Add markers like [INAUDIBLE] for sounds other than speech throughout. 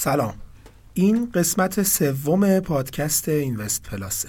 سلام. این قسمت سوم پادکست اینوست پلاسه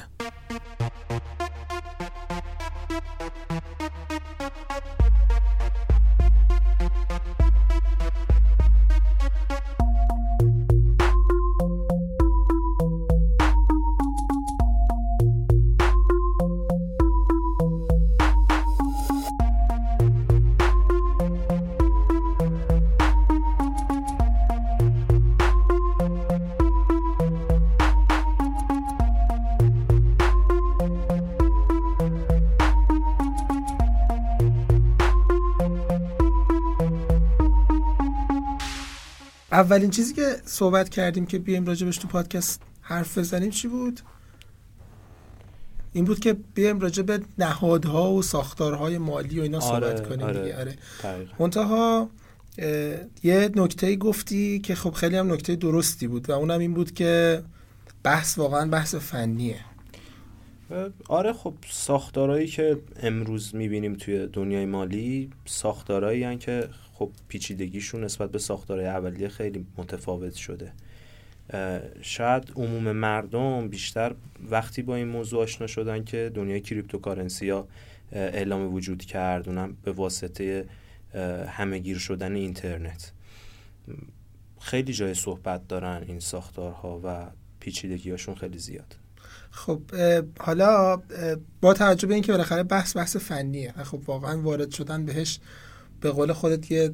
اولین چیزی که صحبت کردیم که بیایم راجبش تو پادکست حرف بزنیم چی بود این بود که بیایم راجع به نهادها و ساختارهای مالی و اینا آره، صحبت کنیم آره. دیگه آره دقیقاً. منتها یه نکته گفتی که خب خیلی هم نکته درستی بود و اونم این بود که بحث واقعا بحث فنیه آره خب ساختارهایی که امروز می‌بینیم توی دنیای مالی ساختارهایی هن که خب پیچیدگیشون نسبت به ساختارهای اولیه خیلی متفاوت شده. شاید عموم مردم بیشتر وقتی با این موضوع آشنا شدن که دنیای کریپتوکارنسی ها اعلام وجود کرد اونم به واسطه همهگیر شدن اینترنت. خیلی جای صحبت دارن این ساختارها و پیچیدگیهاشون خیلی زیاد. خب حالا با توجه به اینکه بالاخره بحث بحث فنیه خب واقعا وارد شدن بهش به قول خودت یه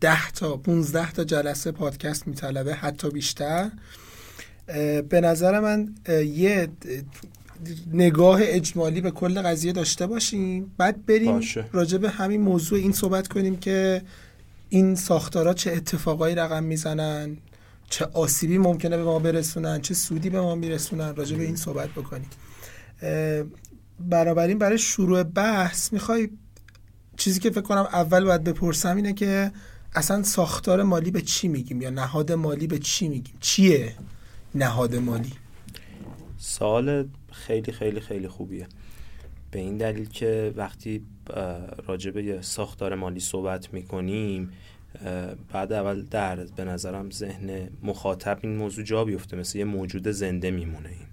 ده تا 15 تا جلسه پادکست میطلبه حتی بیشتر. به نظر من یه نگاه اجمالی به کل قضیه داشته باشیم. بعد بریم باشه. راجع به همین موضوع این صحبت کنیم که این ساختارها چه اتفاقایی رقم می‌زنن چه آسیبی ممکنه به ما برسونن چه سودی به ما میرسونن راجع به این صحبت بکنیم. بنابراین برای شروع بحث می‌خوای چیزی که فکر کنم اول باید بپرسم اینه که اصلا ساختار مالی به چی میگیم یا نهاد مالی به چی میگیم؟ چیه نهاد مالی؟ سوال خیلی خیلی خیلی خوبیه. به این دلیل که وقتی اه، راجع به یه ساختار مالی صحبت می‌کنیم بعد اول در به نظرم ذهن مخاطب این موضوع جا بیفته. مثل یه موجود زنده میمونه این.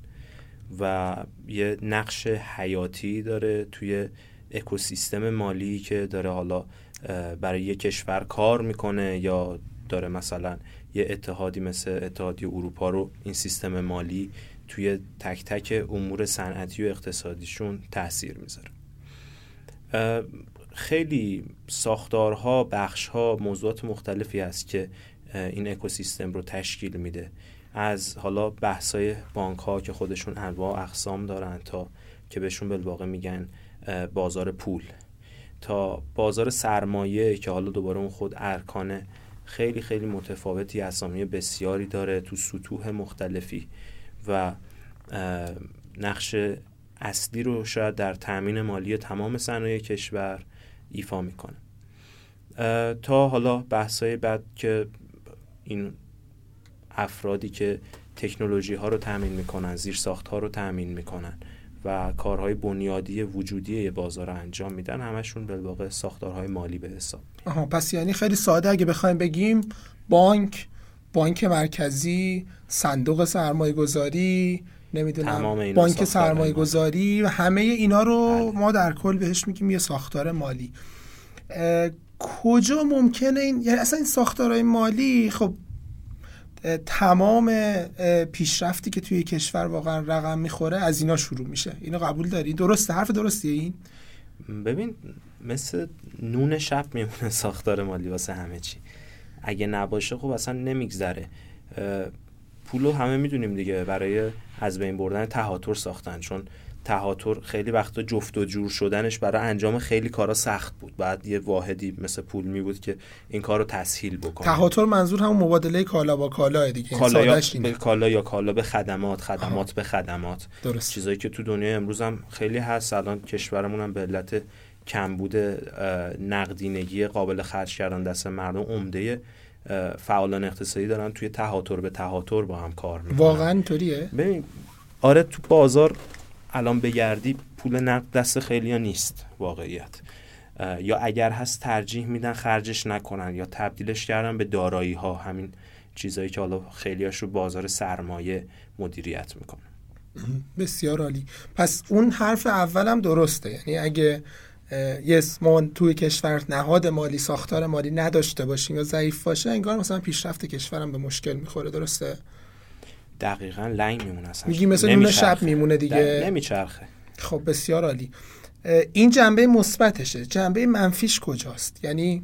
و یه نقش حیاتی داره توی اکوسیستم مالی که داره حالا برای یه کشور کار می‌کنه یا داره مثلا یه اتحادی مثل اتحادیه اروپا رو این سیستم مالی توی تک تک امور صنعتی و اقتصادیشون تاثیر می‌ذاره. خیلی ساختارها بخشها موضوعات مختلفی هست که این اکوسیستم رو تشکیل میده. از حالا بحثای بانک ها که خودشون انواع اقسام دارن تا که بهشون بالواقع میگن بازار پول. تا بازار سرمایه که حالا دوباره اون خود ارکان خیلی خیلی متفاوتی اسامی بسیاری داره تو سطوح مختلفی و نقش اصلی رو شاید در تأمین مالی تمام صنایع کشور ایفا می‌کنه. تا حالا بحثای بعد که این افرادی که تکنولوژی ها رو تأمین می‌کنن زیر ساخت ها رو تأمین می‌کنن و کارهای بنیادی وجودی بازار انجام میدن همشون بالواقع ساختارهای مالی به حساب آها پس یعنی خیلی ساده اگه بخوایم بگیم بانک بانک مرکزی صندوق سرمایه گذاری نمی‌دونم بانک سرمایه. گذاری و همه اینا رو بله. ما در کل بهش میگیم یه ساختار مالی کجا ممکنه این یعنی اصلا این ساختارهای مالی خب تمام پیشرفتی که توی کشور واقعا رقم می‌خوره از اینا شروع میشه. اینو قبول داری؟ درسته؟ حرف درستیه این؟ ببین مثل نون شب میمونه ساختار مالی واسه همه چی. اگه نباشه خب اصلا نمیگذره. پولو همه می‌دونیم دیگه برای از بین بردن تهاتر ساختن. چون تهاتر خیلی وقتا جفت و جور شدنش برای انجام خیلی کارا سخت بود. بعد یه واحدی مثل پول می بود که این کار رو تسهیل بکنه. تهاتر منظور همون مبادله کالا با کالا دیگه. کالا یا. به کالا یا کالا به خدمات خدمات به خدمات. درست. چیزایی که تو دنیای امروز هم خیلی هست. الان کشورمون هم به علت کمبود نقدینگی قابل خرج کردن دست مردم عمده فعالان اقتصادی دارن توی تهاتر به تهاتر با هم کار می‌کنن. واقعا اینطوریه؟ ببین آره تو بازار الان بگردی پول نقد دست خیلی نیست واقعیت. یا اگر هست ترجیح میدن خرجش نکنن یا تبدیلش کردن به دارایی ها همین چیزایی که حالا خیلیاش رو بازار سرمایه مدیریت می‌کنه. بسیار عالی. پس اون حرف اولم درسته. یعنی اگه یه ما توی کشور نهاد مالی ساختار مالی نداشته باشیم یا ضعیف باشه انگار مثلا پیشرفت کشورم به مشکل می‌خوره. درسته؟ دقیقا لنگ میمونه اصلا. میگی مثل نون شب میمونه دیگه. نمیچرخه. خب بسیار عالی. این جنبه مثبتشه. جنبه منفیش کجاست؟ یعنی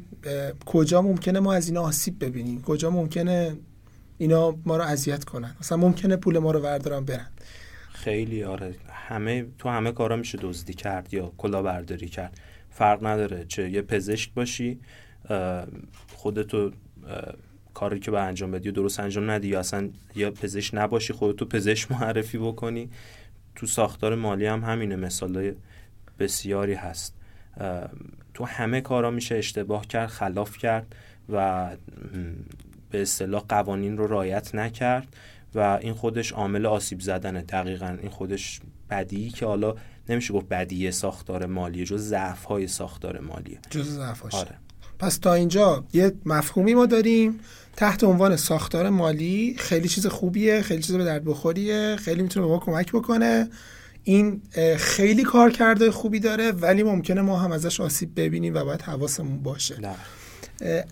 کجا ممکنه ما از اینا آسیب ببینیم؟ کجا ممکنه اینا ما رو اذیت کنن؟ مثلا ممکنه پول ما رو وردارن برن. خیلی آره. همه تو همه کارا میشه دزدی کرد یا کلاهبرداری کرد. فرق نداره چه یه پزشک باشی خودتو کاری که به انجام بدی و درست انجام ندی یا اصلا یا پزشک نباشی خودتو پزشک معرفی بکنی. تو ساختار مالی هم همینه مثال بسیاری هست. تو همه کارا میشه اشتباه کرد خلاف کرد و به اصطلاح قوانین رو رایت نکرد و این خودش عامل آسیب زدنه. دقیقا این خودش بدی که حالا نمیشه گفت بدی ساختار مالیه جز ضعف های ساختار مالیه. جز ضعف آره. پس تا اینجا یه مفهومی ما داریم. تحت عنوان ساختار مالی خیلی چیز خوبیه خیلی چیز به درد بخوریه خیلی می‌تونه به ما کمک بکنه. این خیلی کار کرده خوبی داره ولی ممکنه ما هم ازش آسیب ببینیم و باید حواسمون باشه. نه.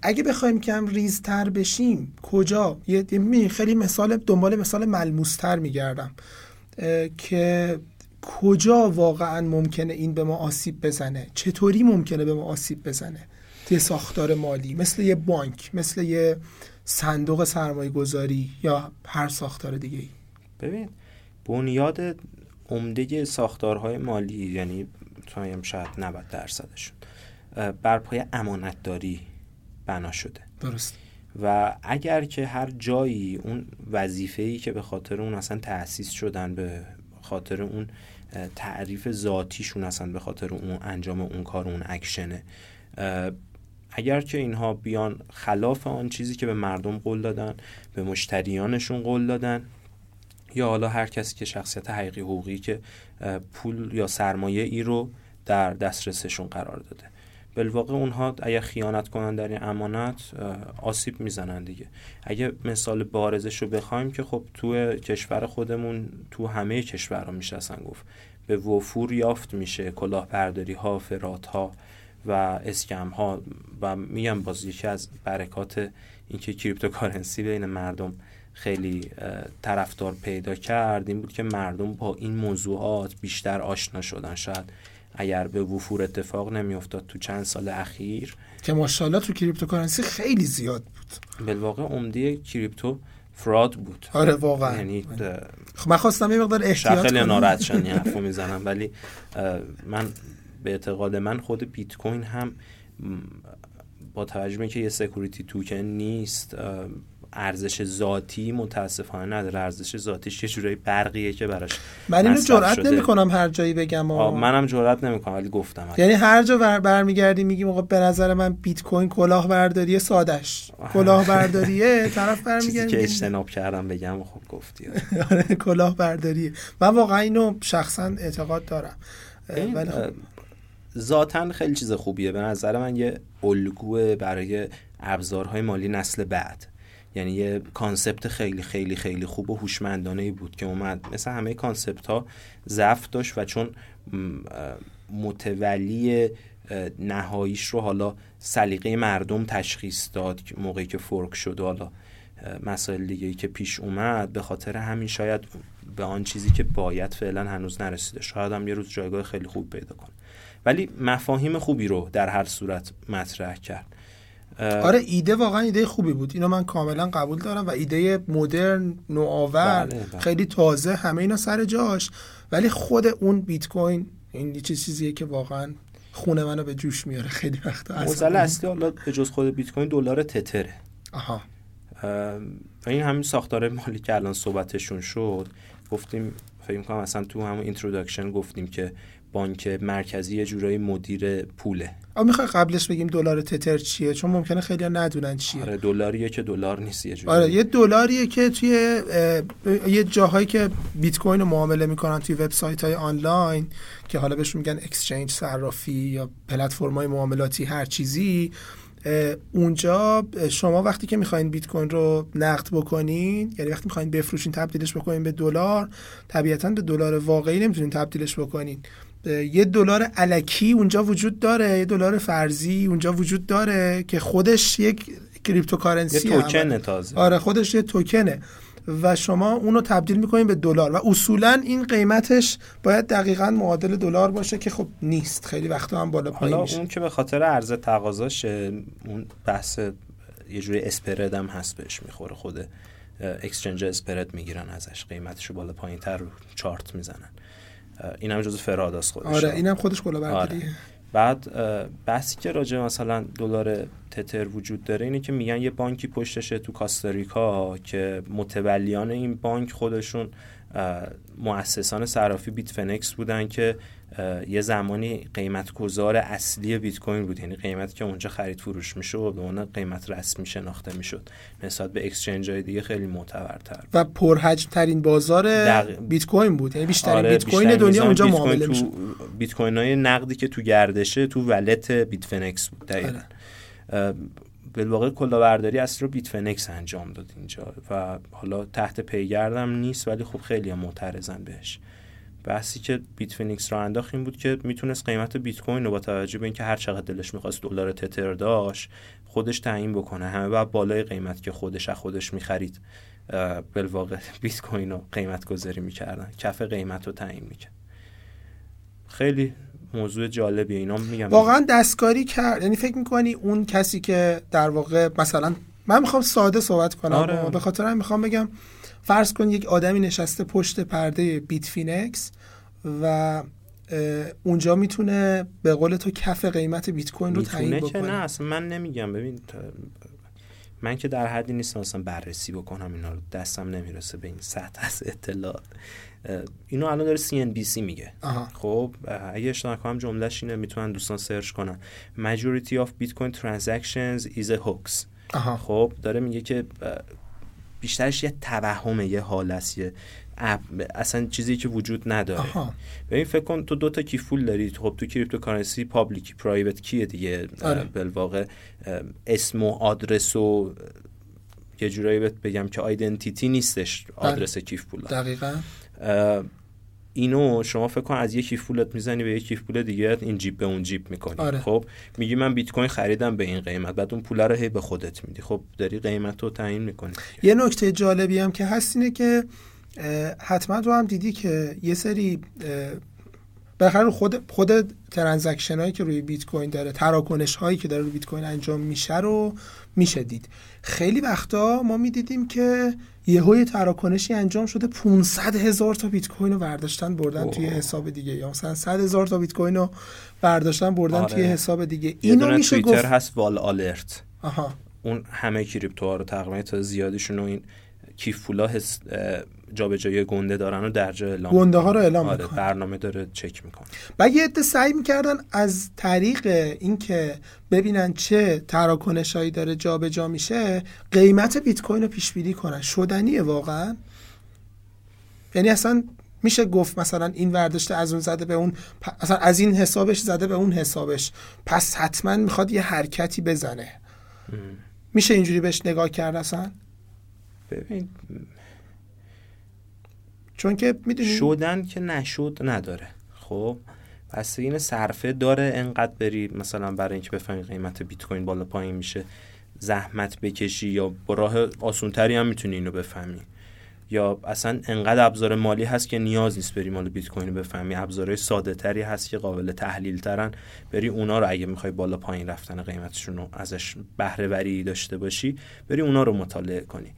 اگه بخوایم کم ریزتر بشیم کجا؟ یه خیلی مثال دنبال مثال ملموستر میگردم. که کجا واقعا ممکنه این به ما آسیب بزنه؟ چطوری ممکنه به ما آسیب بزنه؟ توی ساختار مالی مثل یه بانک مثل یه صندوق سرمایه گذاری یا هر ساختار دیگه ای ببین بنیاد عمده ساختارهای مالی یعنی تایم شاید 90 درصدشون بر پایه امانتداری بنا شده. درست. و اگر که هر جایی اون وظیفه‌ای که به خاطر اون اصلا تأسیس شدن به خاطر اون تعریف ذاتیشون اصلا به خاطر اون انجام اون کار اون اکشنه اگر که اینها بیان خلاف آن چیزی که به مردم قول دادن به مشتریانشون قول دادن یا حالا هر کسی که شخصیت حقیقی حقوقی که پول یا سرمایه ای رو در دسترسشون قرار داده. بالواقع اونها اگر خیانت کنن در این امانت آسیب می‌زنن دیگه. اگه مثال بارزش رو بخوایم که خب تو کشور خودمون تو همه کشورها میشه گفت به وفور یافت میشه کلاهبرداری ها فرات ها و scam ها و میگم باز یکی از برکات اینکه cryptocurrency بین مردم خیلی طرفدار پیدا کرد این بود که مردم با این موضوعات بیشتر آشنا شدن. شاید اگر به وفور اتفاق نمیافتاد تو چند سال اخیر. که ماشاءالله تو cryptocurrency خیلی زیاد بود. بالواقع عمده crypto fraud بود. آره واقعا. یعنی خب من خواستم یه مقدار احتیاط خیلی ناراحت شدن [LAUGHS] حرفو می‌زنم. ولی من به اعتقاد من خود بیت کوین هم با توجه به که یه سکوریتی توکن نیست ارزش ذاتی متاسفانه نداره. ارزش ذاتیش یه جورایی برقیه که براش من اینو جرئت نمی‌کنم هر جایی بگم منم جرئت نمی‌کنم ولی گفتم. یعنی هر جا بر برمیگردی میگیم آقا به نظر من بیت کوین کلاهبرداری سادش کلاهبرداریه [LAUGHS] طرف برمیگردی که اجتناب کردم بگم خب گفتی. [LAUGHS] آره. کلاهبرداریه. من واقعا اینو شخصا اعتقاد دارم. ولی خب ذاتا خیلی چیز خوبیه. به نظر من یه الگوه برای ابزارهای مالی نسل بعد. یعنی یه concept خیلی خیلی خیلی خوب و هوشمندانه ای بود که اومد. مثل همه concept ها ضعف داشت و چون متولی نهاییش رو حالا سلیقه مردم تشخیص داد موقعی که fork شد حالا مسائل دیگه ای که پیش اومد به خاطر همین شاید به آن چیزی که باید فعلا هنوز نرسیده. شاید هم یه روز جایگاه خیلی خوب پیدا کنه. ولی مفاهیم خوبی رو در هر صورت مطرح کرد. آره ایده واقعا ایده خوبی بود. اینو من کاملا قبول دارم و ایده مدرن نوآور بله، بله. خیلی تازه همه اینا سر جاش. ولی خود اون بیت کوین این یه چیزیه که واقعا خونه منو به جوش میاره خیلی وقتا. موزل اصلی حالا به جز خود بیت کوین دلار تتره. آها. و این همین ساختار مالی که الان صحبتشون شد گفتیم فکر کنم اصلا تو همون introduction گفتیم که بانک مرکزی یه جورایی مدیر پوله. آ می‌خوای قبلش بگیم دلار تتر چیه؟ چون ممکنه خیلی ندونن چیه. آره دلاریه که دلار نیست یه جورایی آره یه دلاریه که توی یه جاهایی که بیت کوین رو معامله می‌کنن توی وبسایت های آنلاین که حالا بهش میگن exchange صرافی یا پلتفرم های معاملاتی هر چیزی اونجا شما وقتی که می‌خواین بیت کوین رو نقد بکنین یعنی وقتی می‌خواین بفروشین تبدیلش بکنین به دلار طبیعتا به دلار واقعی نمی‌تونین تبدیلش بکنین. یه دلار الکی اونجا وجود داره یه دلار فرضی اونجا وجود داره که خودش یک cryptocurrency یه توکن تازه. آره خودش یه توکنه و شما اونو تبدیل می‌کنین به دلار. و اصولا این قیمتش باید دقیقا معادل دلار باشه که خب نیست. خیلی وقتا هم بالا پایین میشه. اون که به خاطر عرضه تقاضاشه اون بحث یه جوری اسپرد هم هست بهش می‌خوره. خود اکسچنج اسپرد می‌گیرن ازش. قیمتشو بالا پایین تر رو چارت می‌زنن. این هم جزو فراداست خودش آره این هم خودش کلا آره. بعد بحثی که راجع مثلا دلار تتر وجود داره اینه که میگن یه بانکی پشتشه تو کاستاریکا که متولیان این بانک خودشون مؤسسان صرافی بیت فنکس بودن که یه زمانی قیمت گذار اصلی بیت کوین بود. یعنی قیمتی که اونجا خرید فروش میشه و اون قیمت رسمی شناخته می‌شد. نسبت به exchange های دیگه خیلی معتبرتر و پرحجم ترین بازار دق... بیت کوین بود. یعنی بیشترین آره بیت کوین دنیا اونجا معامله میشه بیت کوین های نقدی که تو گردشه تو wallet بیت فنکس بود دقیقاً. آره. بالواقع کلاهبرداری اصلی رو بیت فنکس انجام داد اینجا و حالا تحت پیگردم نیست ولی خب خیلی معترضن بهش. بحثی که بیت فینیکس رو انداخت این بود که می‌تونست قیمت بیت کوین رو با توجه به اینکه هر چقدر دلش می‌خواست دلار تتر داشت خودش تعیین بکنه. همه بعد بالای قیمت که خودش از خودش می‌خرید بالواقع [LAUGHS] بیت کوین رو قیمت گذاری می‌کردن. کف قیمت رو تعیین می‌کرد. خیلی موضوع جالبیه. اینا میگم. واقعا دستکاری کرد. یعنی فکر می‌کنی اون کسی که در واقع مثلا من می‌خوام ساده صحبت کنم. آره. به خاطر می‌خوام بگم فرض کن یک آدمی نشسته پشت پرده بیت فینکس و اونجا می‌تونه به قول تو کف قیمت بیت کوین رو تعیین بکنه. نه اصلا من نمیگم. ببین من که در حدی نیستم اصلا بررسی بکنم اینا رو. دستم نمی‌رسه به این سطح از اطلاعات. اینو الان داره CNBC میگه. آها. خب اگه اشتباه کنم جملهش اینه می‌تونن دوستان search کنن. Majority of bitcoin transactions is a hoax. خب داره میگه که بیشترش یه توهمه یه حالت یه اصلا چیزی که وجود نداره. ببین فکر کن تو دو تا کیف پول داری؟ خب تو cryptocurrency public key private key ه دیگه. آره. بالواقع اسم و آدرس و یه جورایی بگم که identity نیستش. آدرس کیف پول دقیقا. اینو شما فکر کن از یک کیف پولت می‌زنی به یک کیف پول دیگه این جیب به اون جیب می‌کنی. آره. خب میگی من بیت کوین خریدم به این قیمت بعد اون پول رو هی به خودت میدی. خب داری قیمت رو تعیین می‌کنی. یه نکته جالبی هم که هست اینه که حتما تو هم دیدی که یه سری بالاخره خود خود transaction هایی که روی بیت کوین داره تراکنش هایی که داره روی بیت کوین انجام میشه رو میشه دید. خیلی وقتا ما می‌دیدیم که یهو یه تراکنشی انجام شده 500 هزار تا بیت کوین رو برداشتن بردن اوه. توی حساب دیگه. یا مثلا 100 هزار تا بیت کوین رو برداشتن بردن آره. توی حساب دیگه. اینو میشه گفت هست وال آلرت. آها. اون همه کریپتوها رو تقریبا تا زیادیشون این کیف پولا جابجایی گنده دارن و درجا اعلام گنده ها رو اعلام آره برنامه داره چک می‌کنه. بعد یه عده سعی می‌کردن از طریق اینکه ببینن چه تراکنش هایی داره جابجا جا میشه قیمت بیت کوین رو پیش بینی کنن. شدنیه واقعا. یعنی اصلا میشه گفت مثلا این ورداشته از اون زده به اون مثلا از این حسابش زده به اون حسابش. پس حتما می‌خواد یه حرکتی بزنه. میشه اینجوری بهش نگاه کرد اصلا؟ ببین چون که می‌دونی شدن که نشد نداره. خب پس این صرفه داره انقدر بری مثلا برای اینکه بفهمی قیمت بیت کوین بالا پایین میشه زحمت بکشی یا با راه آسونتری هم می‌تونی اینو بفهمی. یا اصلا انقدر ابزار مالی هست که نیاز نیست بری مال بیت کوین بفهمی. ابزارهای ساده تری هست که قابل تحلیل ترن. بری اونا رو اگه می‌خوای بالا پایین رفتن قیمتشون رو ازش بهره داشته باشی بری اونا رو مطالعه کنی.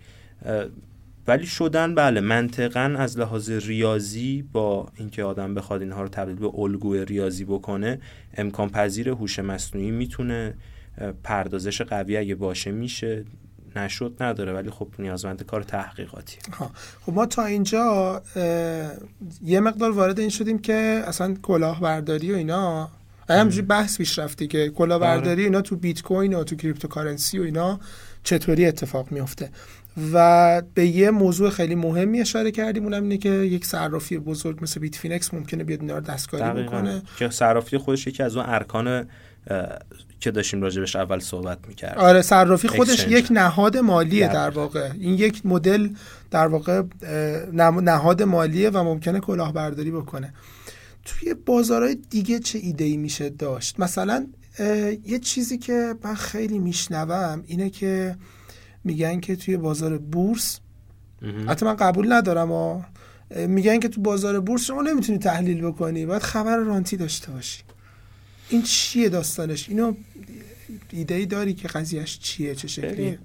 ولی شدن بله منطقا از لحاظ ریاضی با اینکه آدم بخواد اینها رو تبدیل به الگوی ریاضی بکنه امکان پذیر هوش مصنوعی می‌تونه پردازش قوی اگه باشه میشه نشد نداره. ولی خب نیازمند کار تحقیقاتی خب ما تا اینجا یه مقدار وارد این شدیم که اصلا کلاهبرداری و اینا همجوری بحث پیش رفتی که کلاهبرداری آره. اینا تو بیت کوین و تو cryptocurrency و اینا چطوری اتفاق میفته و به یه موضوع خیلی مهمی اشاره کردیم اونم اینه که یک صرافی بزرگ مثل بیت فینکس ممکنه بیاد اینا رو دستکاری بکنه. که صرافی خودش یکی از اون ارکان که داشتیم راجبش اول صحبت می‌کرد آره صرافی خودش یک نهاد مالیه در واقع. این یک مدل در واقع نهاد مالیه و ممکنه کلاهبرداری بکنه. توی بازارهای دیگه چه ایده ای میشه داشت؟ مثلا یه چیزی که من خیلی میشنوم اینه که میگن که توی بازار بورس حتی من قبول ندارم و میگن که تو بازار بورس شما نمی‌تونی تحلیل بکنی باید خبر رانتی داشته باشی. این چیه داستانش؟ اینو ایده ای داری که قضیهش چیه چه شکلیه؟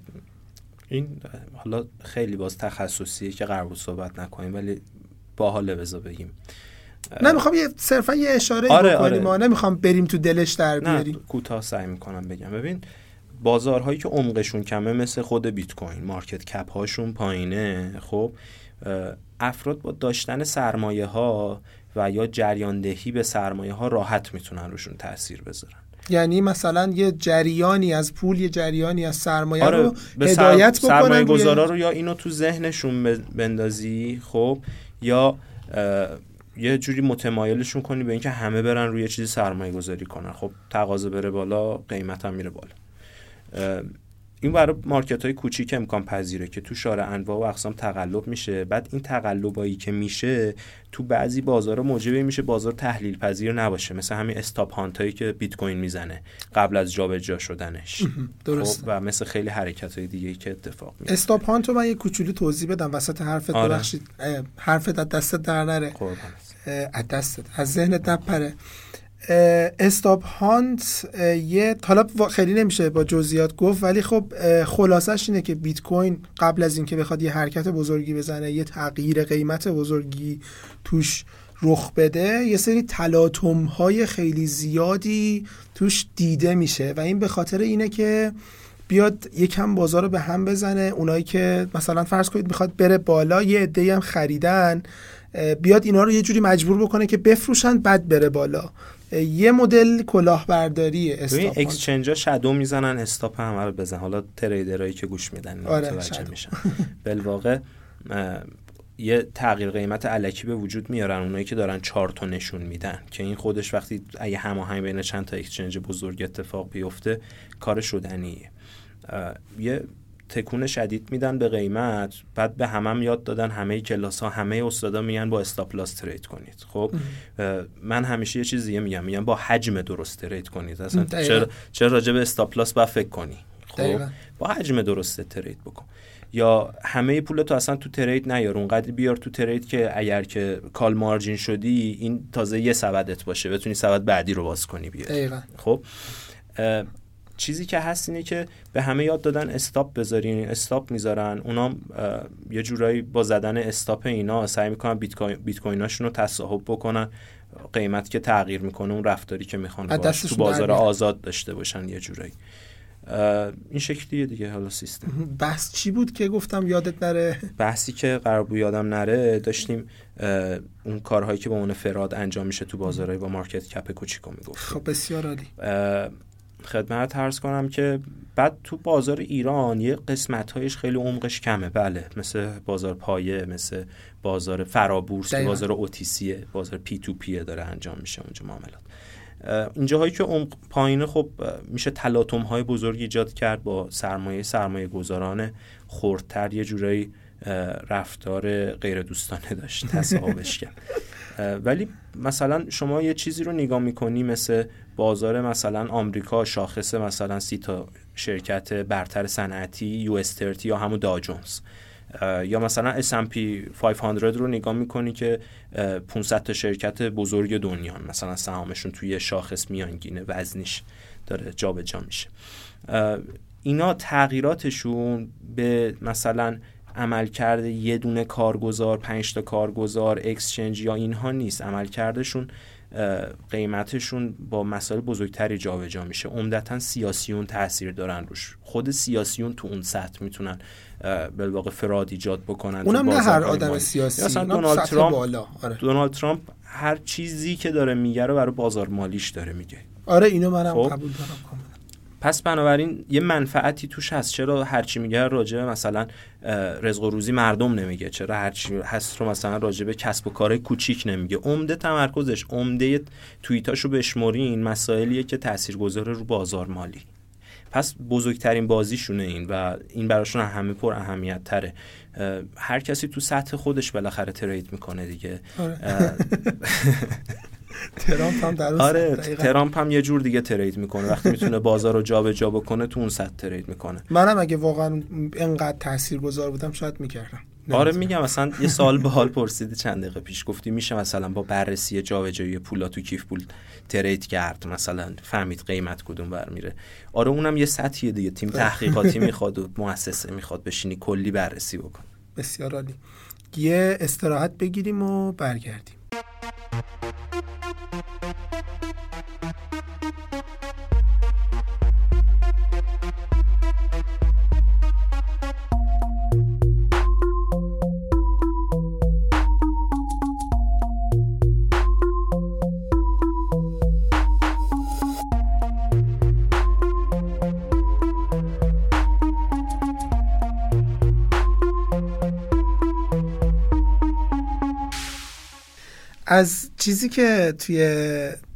این حالا خیلی باز تخصصیه که قرار بود صحبت نکنیم ولی باحاله بذار بگیم. نمی‌خوام یه صرفا یه اشاره آره بکنیم. آره. نمی‌خوام بریم تو دلش در بیاریم. کوتاه سعی می‌کنم بگم. ببین بازارهایی که عمقشون کمه مثل خود بیت کوین مارکت کپ هاشون پایینه. خب افراد با داشتن سرمایه ها و یا جریاندهی به سرمایه ها راحت می‌تونن روشون تاثیر بذارن. یعنی مثلا یه جریانی از پول یه جریانی از سرمایه آره رو به هدایت سر... سرمایه گذارا رو یا اینو تو ذهنشون بندازی خب یا یه جوری متمایلشون کنی به اینکه همه برن روی چیزی سرمایه گذاری کنن. خب تقاضا بره بالا قیمت هم میره بالا. این برای مارکت های کوچیک امکان پذیره که تو شارع انواع و اقسام تقلب میشه. بعد این تقلبایی که میشه تو بعضی بازار موجبه میشه بازار تحلیل پذیر نباشه. مثل همین استاپ هانت هایی که بیت کوین می‌زنه قبل از جابجا شدنش. درست. خب و مثل خیلی حرکت های دیگه که اتفاق میفته استاپ هانت رو من یه کوچولو توضیح بدم. وسط حرفت آره. ببخشید. حرفت از دستت در نره. از دستت. از ذهنت نپره استاپ هانت یه حالا خیلی نمیشه با جزئیات گفت ولی خب خلاصش اینه که بیت کوین قبل از اینکه بخواد یه حرکت بزرگی بزنه یه تغییر قیمت بزرگی توش رخ بده یه سری تلاطم های خیلی زیادی توش دیده میشه و این به خاطر اینه که بیاد یکم بازار رو به هم بزنه. اونایی که مثلا فرض کنید می‌خواد بره بالا یه عده‌ای هم خریدن بیاد اینا رو یه جوری مجبور بکنه که بفروشن بعد بره بالا. یه مدل کلاهبرداری استاپ اکسچنج ها شادو می‌زنن استاپ هم رو بزن. حالا تریدرایی که گوش میدن آره میشن. بالواقع یه تغییر قیمت علکی به وجود میارن اونایی که دارن چارتو نشون میدن که این خودش وقتی اگه هماهنگ بین چند تا اکسچنج بزرگ اتفاق بیفته کار شدنیه. یه تکون شدید میدن به قیمت بعد به همم هم یاد دادن همه کلاس ها همه استادا میگن با استاپ لاس ترید کنید. خب من همیشه یه چیز دیگه میگم میگم با حجم درست ترید کنید. اصلا چرا چرا راجع به استاپ لاس با فکر کنی؟ خب با حجم درست ترید بکن. یا همه پول تو اصلا تو ترید نیار. اونقدر بیار تو ترید که اگر که کال مارجین شدی این تازه یه سبدت باشه. بتونی سبد بعدی رو باز کنی بیاری. خب چیزی که هست اینه که به همه یاد دادن استاپ بذارین. استاپ می‌ذارن. اونا یه جورایی با زدن استاپ اینا سعی می‌کنن بیت بیت کویناشون رو تصاحب بکنن. قیمت که تغییر می‌کنه اون رفتاری که می‌خوان تو بازار آزاد داشته باشن یه جورایی. این شکلیه دیگه حالا سیستم. بحث چی بود که گفتم یادت نره؟ بحثی که قرار بود یادم نره داشتیم اون کارهایی که با اون فراد انجام میشه تو بازارهای با مارکت کپ کوچیکو می‌گفت خب بسیار عالی. خدمت ترس کنم که بعد تو بازار ایران یه قسمت هایش خیلی عمقش کمه. بله مثل بازار پایه مثل بازار فرابورس بازار اوتیسیه بازار پی تو پیه داره انجام میشه اونجا معاملات. اینجاهایی که عمق پایینه خب میشه تلاطم های بزرگی ایجاد کرد با سرمایه سرمایه گذاران خردتر یه جورایی رفتار غیر دوستانه داشت [LAUGHS] تصاحبش کرد. ولی مثلا شما یه چیزی رو نگاه می‌کنی مثل بازار مثلا آمریکا شاخص مثلا سی تا شرکت برتر صنعتی یو یا همون داجونز یا مثلا S&P 500 رو نگاه می‌کنی که 500 تا شرکت بزرگ دنیا مثلا سهامشون توی شاخص میانگینه وزنش داره جابجا جا میشه اینا تغییراتشون به مثلا عملکرد یه دونه کارگزار پنج تا کارگزار اکسچنج یا اینها نیست عملکردشون قیمتشون با مسائل بزرگتری جابجا جا میشه عمدتا سیاسیون تاثیر دارن روش خود سیاسیون تو اون سطح می‌تونن بالواقع فراد ایجاد بکنن اونم نه هر آدم سیاسی مثلا دونالد ترامپ بالا. آره. دونالد ترامپ هر چیزی که داره میگه رو برای بازار مالیش داره میگه آره اینو منم خب؟ قبول دارم پس بنابراین یه منفعتی توش هست. چرا هرچی میگه راجع مثلا رزق و روزی مردم نمیگه؟ چرا هرچی هست رو مثلا راجع به کسب و کار کوچیک نمیگه؟ عمده تمرکزش عمده توییتاشو بشمرین مسائلیه که تاثیرگذاره رو بازار مالی. پس بزرگترین بازیشونه این و این براشون همه پر اهمیت تره هر کسی تو سطح خودش بالاخره ترید می‌کنه دیگه. آره. [LAUGHS] ترامپ هم در آره ترامپ هم یه جور دیگه ترید می‌کنه. وقتی می‌تونه بازار رو جابجا بکنه تو اون سطح ترید می‌کنه. منم اگه واقعا انقدر تاثیرگذار بودم شاید می‌کردم. آره میگم مثلا یه سال به حال پرسیدی چند دقیقه پیش. گفتی میشه مثلا با بررسی جابجایی پولا تو کیف پول ترید کرد؟ مثلا فهمید قیمت کدوم برمیره آره اونم یه سطحیه دیگه. تیم تحقیقاتی [LAUGHS] می‌خواد و مؤسسه می‌خواد بشینی کلی بررسی بکن بسیار عالی. یه استراحت بگیریم و برگردیم. از چیزی که توی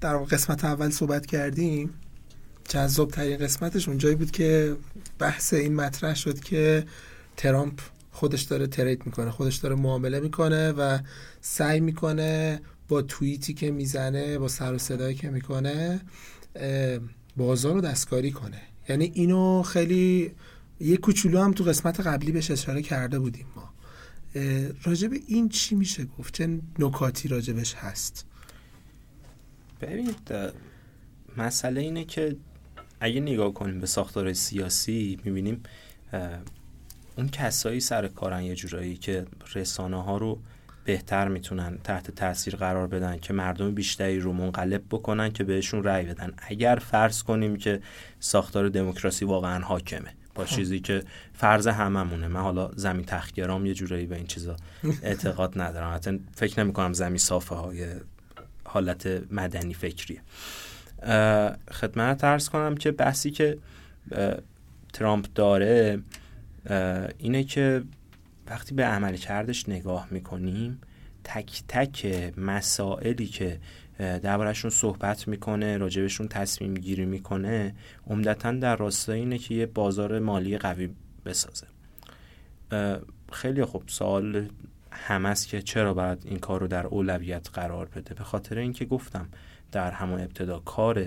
در قسمت اول صحبت کردیم جذاب ترین قسمتش اونجایی بود که بحث این مطرح شد که ترامپ خودش داره ترید می‌کنه خودش داره معامله می‌کنه و سعی می‌کنه با توییتی که می‌زنه با سر و صدایی که می‌کنه بازار رو دستکاری کنه. یعنی اینو خیلی یه کوچولو هم تو قسمت قبلی بهش اشاره کرده بودیم ما. راجب این چی میشه گفت؟ چه نکاتی راجبش هست؟ ببینید مسئله اینه که اگه نگاه کنیم به ساختار سیاسی می‌بینیم اون کسایی سر کارن یه جورایی که رسانه ها رو بهتر می‌تونن تحت تاثیر قرار بدن که مردم بیشتری رو منقلب بکنن که بهشون رأی بدن. اگر فرض کنیم که ساختار دموکراسی واقعا حاکمه. با خب. چیزی که فرض هممونه. من حالا زمین تخگرام یه جورایی به این چیزا اعتقاد ندارم. حتی فکر نمی کنم زمین صافه های حالت مدنی فکریه. خدمت ترس کنم که بحثی که ترامپ داره اینه که وقتی به عمل کردش نگاه می‌کنیم تک تک مسائلی که دربارهشون صحبت می‌کنه راجبشون تصمیم گیری می‌کنه عمدتا در راستای اینه که یه بازار مالی قوی بسازه. خیلی خوب. سوال هم است که چرا باید این کار رو در اولویت قرار بده؟ به خاطر اینکه گفتم در همون ابتدا کار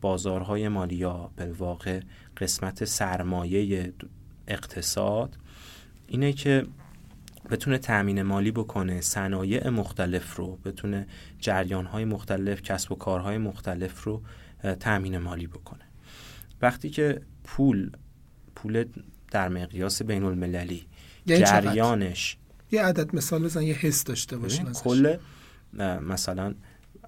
بازارهای مالی یا به واقع قسمت سرمایه اقتصاد اینه که بتونه تأمین مالی بکنه صنایع مختلف رو بتونه جریانهای مختلف کسب و کارهای مختلف رو تأمین مالی بکنه. وقتی که پول پول در مقیاس بین المللی یعنی جریانش یه عدد مثال بزن یه حس داشته باشین کل مثلا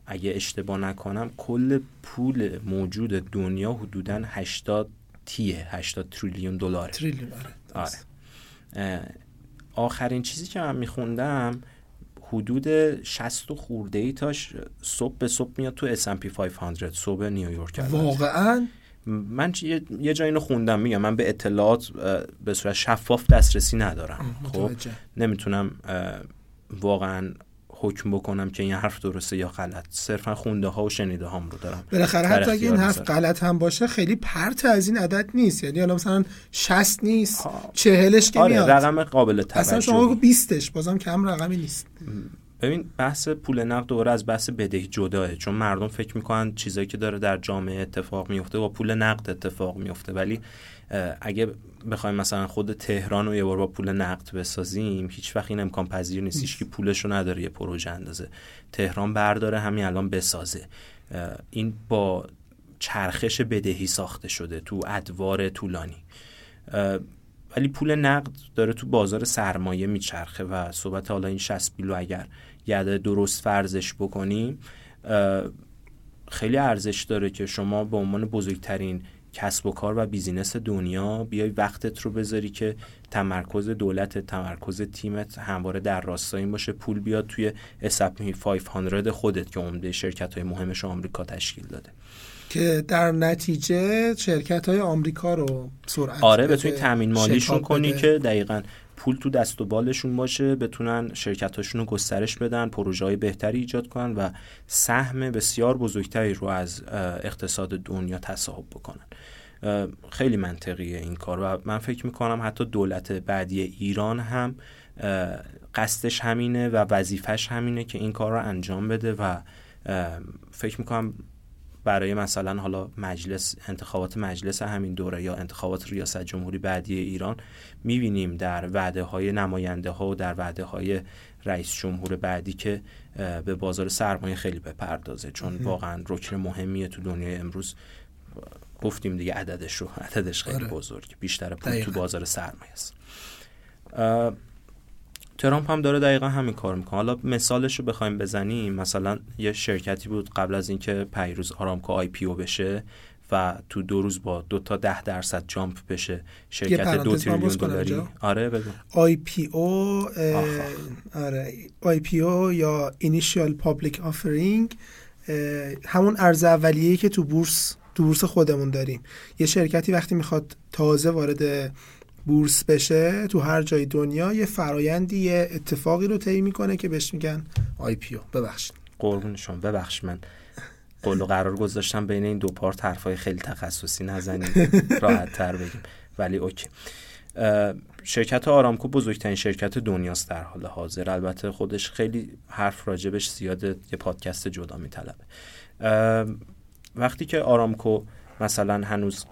اگه اشتباه نکنم کل پول موجود دنیا حدودا 80 تیه 80 تریلیون دلار تریلیون آره, آره. آخرین چیزی که من میخوندم حدود 60 خورده ای تاش صبح به صبح میاد تو S&P 500 صبح نیویورک واقعا؟ من یه جایی اینو خوندم میگم من به اطلاعات به صورت شفاف دسترسی ندارم. خب؟ نمی‌تونم واقعا حکم بکنم که این حرف درسته یا غلط. صرفا خونده ها و شنیده هام رو دارم. بالاخره حتی اگه این حرف غلط هم باشه خیلی پرت از این عدد نیست. یعنی الان مثلا 60 نیست چهلش که آره میاد. رقم قابل توجه اصلا شما بگو 20 بازم کم رقمی نیست. ببین بحث پول نقد دوباره از بحث بدهی جداه چون مردم فکر می‌کنن چیزایی که داره در جامعه اتفاق میفته با پول نقد اتفاق میفته ولی اگه بخوایم مثلا خود تهران رو یه بار با پول نقد بسازیم هیچ وقت این امکان پذیر نیستش که پولش رو نداره یه پروژه اندازه. تهران برداره همین الان بسازه. این با چرخش بدهی ساخته شده تو ادوار طولانی. ولی پول نقد داره تو بازار سرمایه میچرخه و صحبت حالا این 60 بیلو اگر یه درست فرضش بکنیم خیلی ارزش داره که شما به عنوان بزرگترین کسب و کار و بیزینس دنیا بیای وقتت رو بذاری که تمرکز دولت تمرکز تیمت همواره در راستای این باشه. پول بیاد توی S&P 500 خودت که عمده شرکت های مهمش آمریکا تشکیل داده. که در نتیجه شرکت های آمریکا رو سرعت آره بتونی تامین مالیشون کنی که دقیقا پول تو دست و بالشون باشه بتونن شرکتاشون رو گسترش بدن پروژه های بهتری ایجاد کنن و سهم بسیار بزرگتری رو از اقتصاد دنیا تصاحب بکنن. خیلی منطقیه این کار و من فکر می‌کنم حتی دولت بعدی ایران هم قصدش همینه و وظیفش همینه که این کار رو انجام بده و فکر می‌کنم برای مثلا حالا مجلس انتخابات مجلس همین دوره یا انتخابات ریاست جمهوری بعدی ایران می‌بینیم در وعده های نماینده ها و در وعده های رئیس جمهور بعدی که به بازار سرمایه خیلی بپردازه. چون واقعا رکن مهمیه تو دنیای امروز. گفتیم دیگه عددش رو عددش خیلی آره. بزرگ. بیشتر پول تو بازار سرمایه است. ترامپ هم داره دقیقا همین کار می‌کنه. حالا مثالش رو بخوایم بزنیم مثلا یه شرکتی بود قبل از اینکه پریروز آرامکو IPO بشه و تو دو روز با دو تا ده درصد jump بشه شرکت دو تریلیون دلاری. آره بگو. آی پی او آره آی پی او یا اینیشیال پابلیک آفرینگ همون عرضه اولیه‌ای که تو بورس تو بورس خودمون داریم. یه شرکتی وقتی می‌خواد تازه وارد بورس بشه تو هر جای دنیا یه فرایندی یه اتفاقی رو طی می‌کنه که بهش میگن IPO. ببخشید. قربون شما. ببخش من قول و قرار گذاشتم بین این دو part حرفای خیلی تخصصی نزنیم [LAUGHS] راحت تر بگیم. ولی OK. شرکت آرامکو بزرگترین شرکت دنیاست در حال حاضر. البته خودش خیلی حرف راجبش زیاده یه پادکست جدا میطلبه. وقتی که آرامکو مثلا هنوز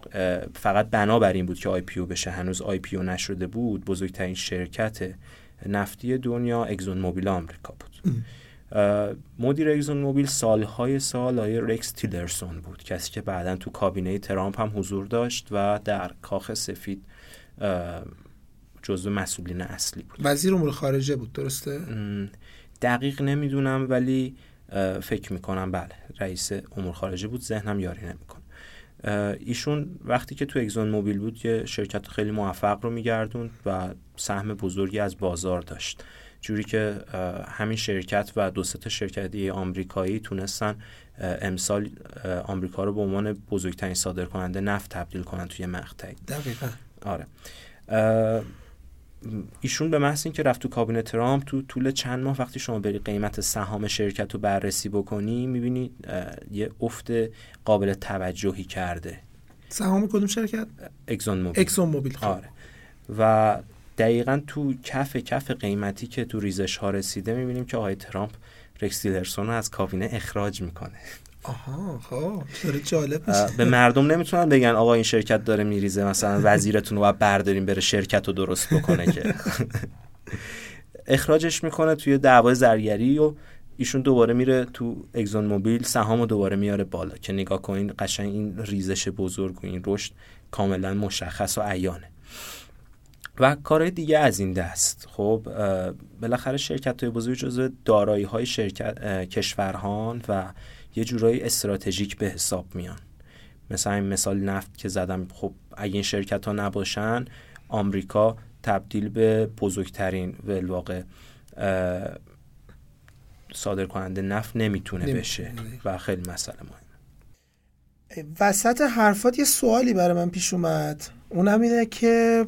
فقط بنا بر این بود که IPO بشه. هنوز IPO نشده بود بزرگترین شرکت نفتی دنیا اگزون موبیل آمریکا بود. مدیر اگزون موبیل سالهای سال آقای رکس تیلرسون بود. کسی که بعدا تو کابینه ترامپ هم حضور داشت و در کاخ سفید جزو مسئولین اصلی بود. وزیر امور خارجه بود درسته؟ دقیق نمی‌دونم ولی فکر می‌کنم بله رئیس امور خارجه بود. ذهنم یاری نمی‌کنه. ایشون وقتی که تو اگزون موبیل بود یه شرکت خیلی موفق رو میگردوند و سهم بزرگی از بازار داشت. جوری که همین شرکت و دو تا شرکت آمریکایی تونستن امسال آمریکا رو به عنوان بزرگترین صادر کننده نفت تبدیل کنن توی مقطعی. دقیقا. آره. ایشون به محض اینکه رفت تو کابینه ترامپ تو طول چند ماه وقتی شما بری قیمت سهام شرکت رو بررسی بکنی می‌بینی یه افت قابل توجهی کرده. سهام کدوم شرکت؟ اکسون موبیل اکسون موبیل خب. آره. و دقیقا تو کف کف قیمتی که تو ریزش ها رسیده می‌بینیم که آقای ترامپ رکس رو از کابینه اخراج می‌کنه. آها خب داره جالب به مردم نمی‌تونن بگن آقا این شرکت داره میریزه مثلا وزیرتون رو برداریم بره شرکت رو درست بکنه که. [LAUGHS] اخراجش می‌کنه توی دعوای زرگری و ایشون دوباره میره تو اگزون موبیل سهامو دوباره میاره بالا که نگاه کنین قشنگ این ریزش بزرگ و این رشد کاملا مشخص و عیانه. و کارهای دیگه از این دست. خب بالاخره شرکت های بزرگ جزو دارایی های شرکت کشورهان و یه جورایی استراتژیک به حساب میان. مثلا این مثال نفت که زدم خب اگه این شرکت ها نباشن آمریکا تبدیل به بزرگترین ولواقع صادر کننده نفت نمی‌تونه بشه و خیلی مسئله مهم وسط حرفات یه سوالی برای من پیش اومد. اونم اینه که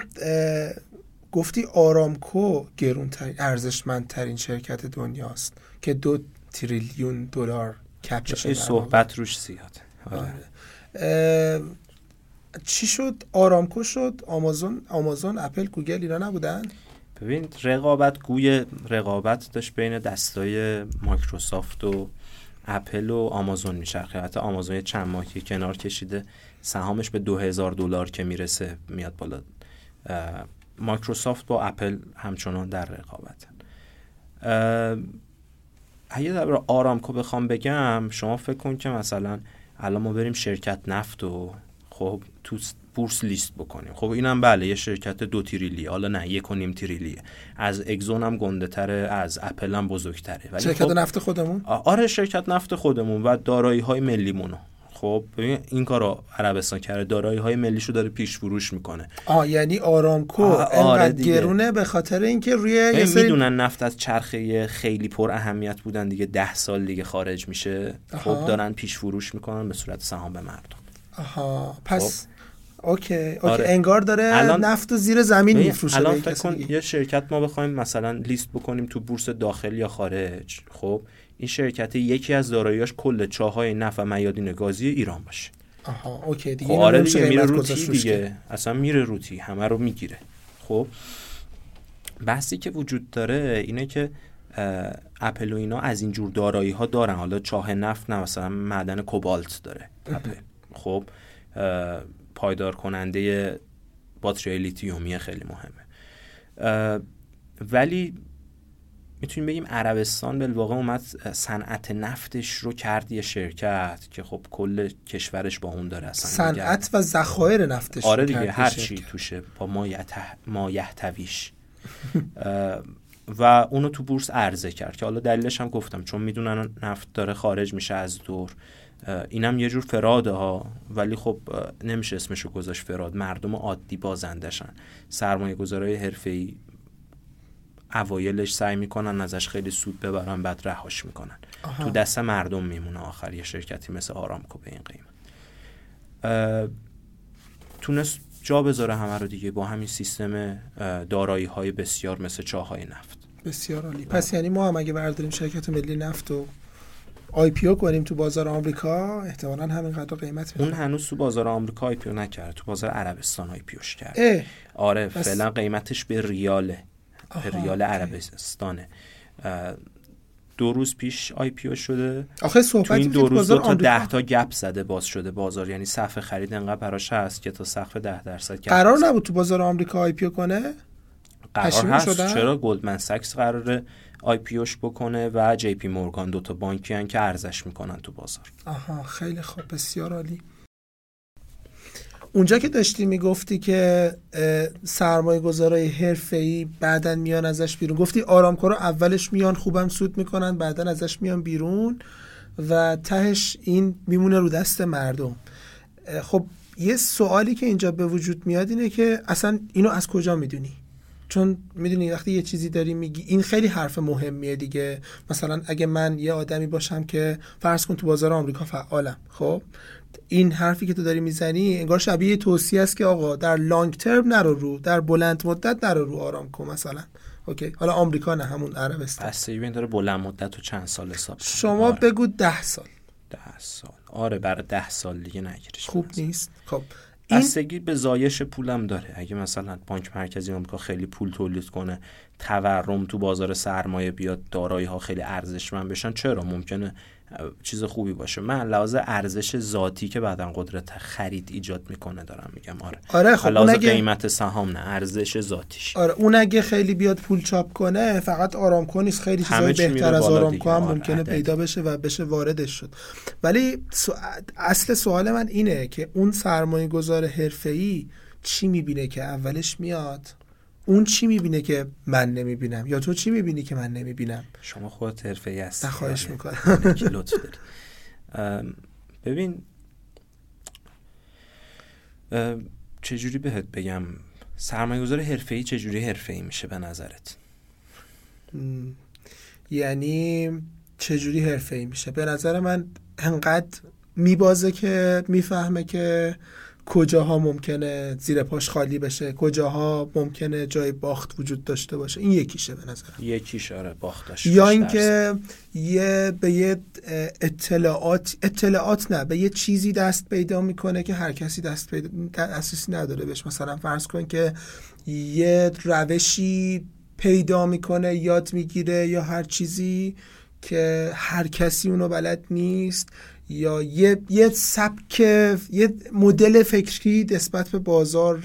گفتی آرامکو گرونترین ارزشمندترین شرکت دنیاست که دو تریلیون دلار کپش صحبت روش زیاد. آره. آره. چی شد؟ آرامکو شد؟ آمازون آمازون اپل گوگل اینا نبودن؟ ببین رقابت گوی رقابت داشت بین دستای مایکروسافت و اپل و آمازون میچرخه. حتی آمازون چند ماهی کنار کشیده سهامش به دو هزار دلار که می‌رسه میاد بالا. مایکروسافت با اپل همچنان در رقابتن. اگه در آرامکو بخوام بگم شما فکر کن که مثلا الان ما بریم شرکت نفت و خب تو بورس لیست بکنیم. خب اینم بله یه شرکت دو تریلیه. حالا نه یک و نیم تریلیه. از اگزون هم گنده تره از اپل هم بزرگتره. ولی شرکت خب نفت خودمون؟ آره شرکت نفت خودمون و دارایی های ملیمونو خب ببین این کارو عربستان کرده دارایی های ملیشو داره پیش فروش می‌کنه. آ یعنی آرامکو آره گرونه به خاطر اینکه روی یه سری... می‌دونن نفت از چرخه خیلی پر اهمیت بودن دیگه ده سال دیگه خارج میشه. خب دارن پیش فروش می‌کنن به صورت سهام به مردم. آها. پس خب. OK OK. آره. انگار داره الان... نفت و زیر زمین میفروشه الان فکر کن یه شرکت ما بخوایم مثلا لیست بکنیم تو بورس داخل یا خارج خب؟ این شرکت یکی از داراییاش کل چاهای نفت و میادین گازی ایران باشه. آها OK. دیگه خب آره دیگه میره روتی دیگه. اصلا میره روتی همه رو می‌گیره خب؟ بحثی که وجود داره اینه که اپل و اینا از اینجور دارایی ها دارن. حالا چاه نفت نه مثلا معدن کوبالت داره اپل [LAUGHS] خب؟ پایدار کننده باتری لیتیومی خیلی مهمه. ولی می‌تونیم بگیم عربستان به واقع اومد صنعت نفتش رو کرد یه شرکت که خب کل کشورش با اون داره صنعت و ذخایر نفتش آره دیگه هر چی توشه با ما یحتویش و اونو تو بورس عرضه کرد که حالا دلیلش هم گفتم چون می‌دونن نفت داره خارج میشه از دور. اینم یه جور فراده ها ولی خب نمیشه اسمشو گذاشت فراد. مردم عادی بازندشن. سرمایه گذارای حرفه‌ای اوایلش سعی می‌کنن ازش خیلی سود ببرن بعد رهاش می‌کنن. تو دست مردم میمونه آخر یه شرکتی مثل آرامکو به این قیمت. تونست جا بذاره همه رو دیگه با همین سیستم دارایی های بسیار مثل چاهای نفت. بسیار عالی. پس یعنی ما هم اگه برداریم شرکت ملی نفت و IPO کنیم تو بازار آمریکا احتمالاً همینقدر قیمت اون هنوز تو بازار آمریکا IPO نکرد تو بازار عربستان IPO ش کرد. آره فعلا قیمتش به ریاله به ریال عربستانه. دو روز پیش IPO شده. آخه صحبت تو این دو روز دو تا ده تا گپ زده باز شده بازار. یعنی صفحه خرید انقدر براش هست که تا سقف ده درصد قرار نبود تو بازار آمریکا IPO کنه؟ قرار هست. چرا Goldman Sachs قراره؟ IPO ش بکنه و JP Morgan دو تا بانکی هن که عرضه‌ش می‌کنن تو بازار. آها خیلی خوب بسیار عالی. اونجا که داشتی می‌گفتی که سرمایه گذارای حرفه ای بعدا میان ازش بیرون. گفتی آرامکو رو اولش میان خوبم سود می‌کنن بعدا ازش میان بیرون و تهش این میمونه رو دست مردم. خب یه سوالی که اینجا به وجود میاد اینه که اصلا اینو از کجا می‌دونی؟ چون می‌دونی وقتی یه چیزی داری میگی این خیلی حرف مهمیه دیگه. مثلا اگه من یه آدمی باشم که فرض کن تو بازار آمریکا فعالم خب؟ این حرفی که تو داری می‌زنی انگار شبیه توصیه است که آقا در لانگ ترم نرو رو در بلند مدت نرو رو آرام کن مثلا. اوکی؟ حالا آمریکا نه همون عربستان. پس این داره بلند مدت و چند سال حساب شما آره. بگو ده سال. ده سال. آره برای ده سال دیگه نگیرش خوب نیست؟ خب. بستگی به زایش پولم داره. اگه مثلا بانک مرکزی آمریکا خیلی پول تولید کنه تورم تو بازار سرمایه بیاد دارایی ها خیلی ارزشمند بشن چرا؟ ممکنه چیز خوبی باشه. من لحاظ ارزش ذاتی که بعدا قدرت خرید ایجاد می‌کنه دارم میگم. آره. آره خب اون اگه... قیمت سهام نه ارزش ذاتیش. آره اون اگه خیلی بیاد پول چاپ کنه فقط آرامکو نیست. خیلی چیزای بهتر از آرامکو هم آره، ممکنه پیدا بشه و بشه واردش شد. ولی اصل سوال من اینه که اون سرمایه گذار حرفه‌ای چی می‌بینه که اولش میاد؟ اون چی می‌بینه که من نمی‌بینم؟ یا تو چی می‌بینی که من نمی‌بینم؟ شما خودت حرفه ای هستی. خواهش می‌کنم. لطف ببین چجوری بهت بگم؟ سرمایه گذار حرفه ای چجوری حرفه ای میشه به نظرت؟ یعنی چجوری حرفه ای میشه؟ به نظر من انقدر میبازه که می‌فهمه که کجاها ممکنه زیر پاش خالی بشه؟ کجاها ممکنه جای باخت وجود داشته باشه؟ این یکیشه به نظر یکیش آره باخت یا اینکه یه به یه اطلاعات اطلاعات نه به یه چیزی دست پیدا می‌کنه که هر کسی دست پیدا اساسی نداره بهش. مثلا فرض کن که یه روشی پیدا می‌کنه یاد می‌گیره یا هر چیزی که هر کسی اونو بلد نیست. یا یه یه سبک یه مدل فکری نسبت به بازار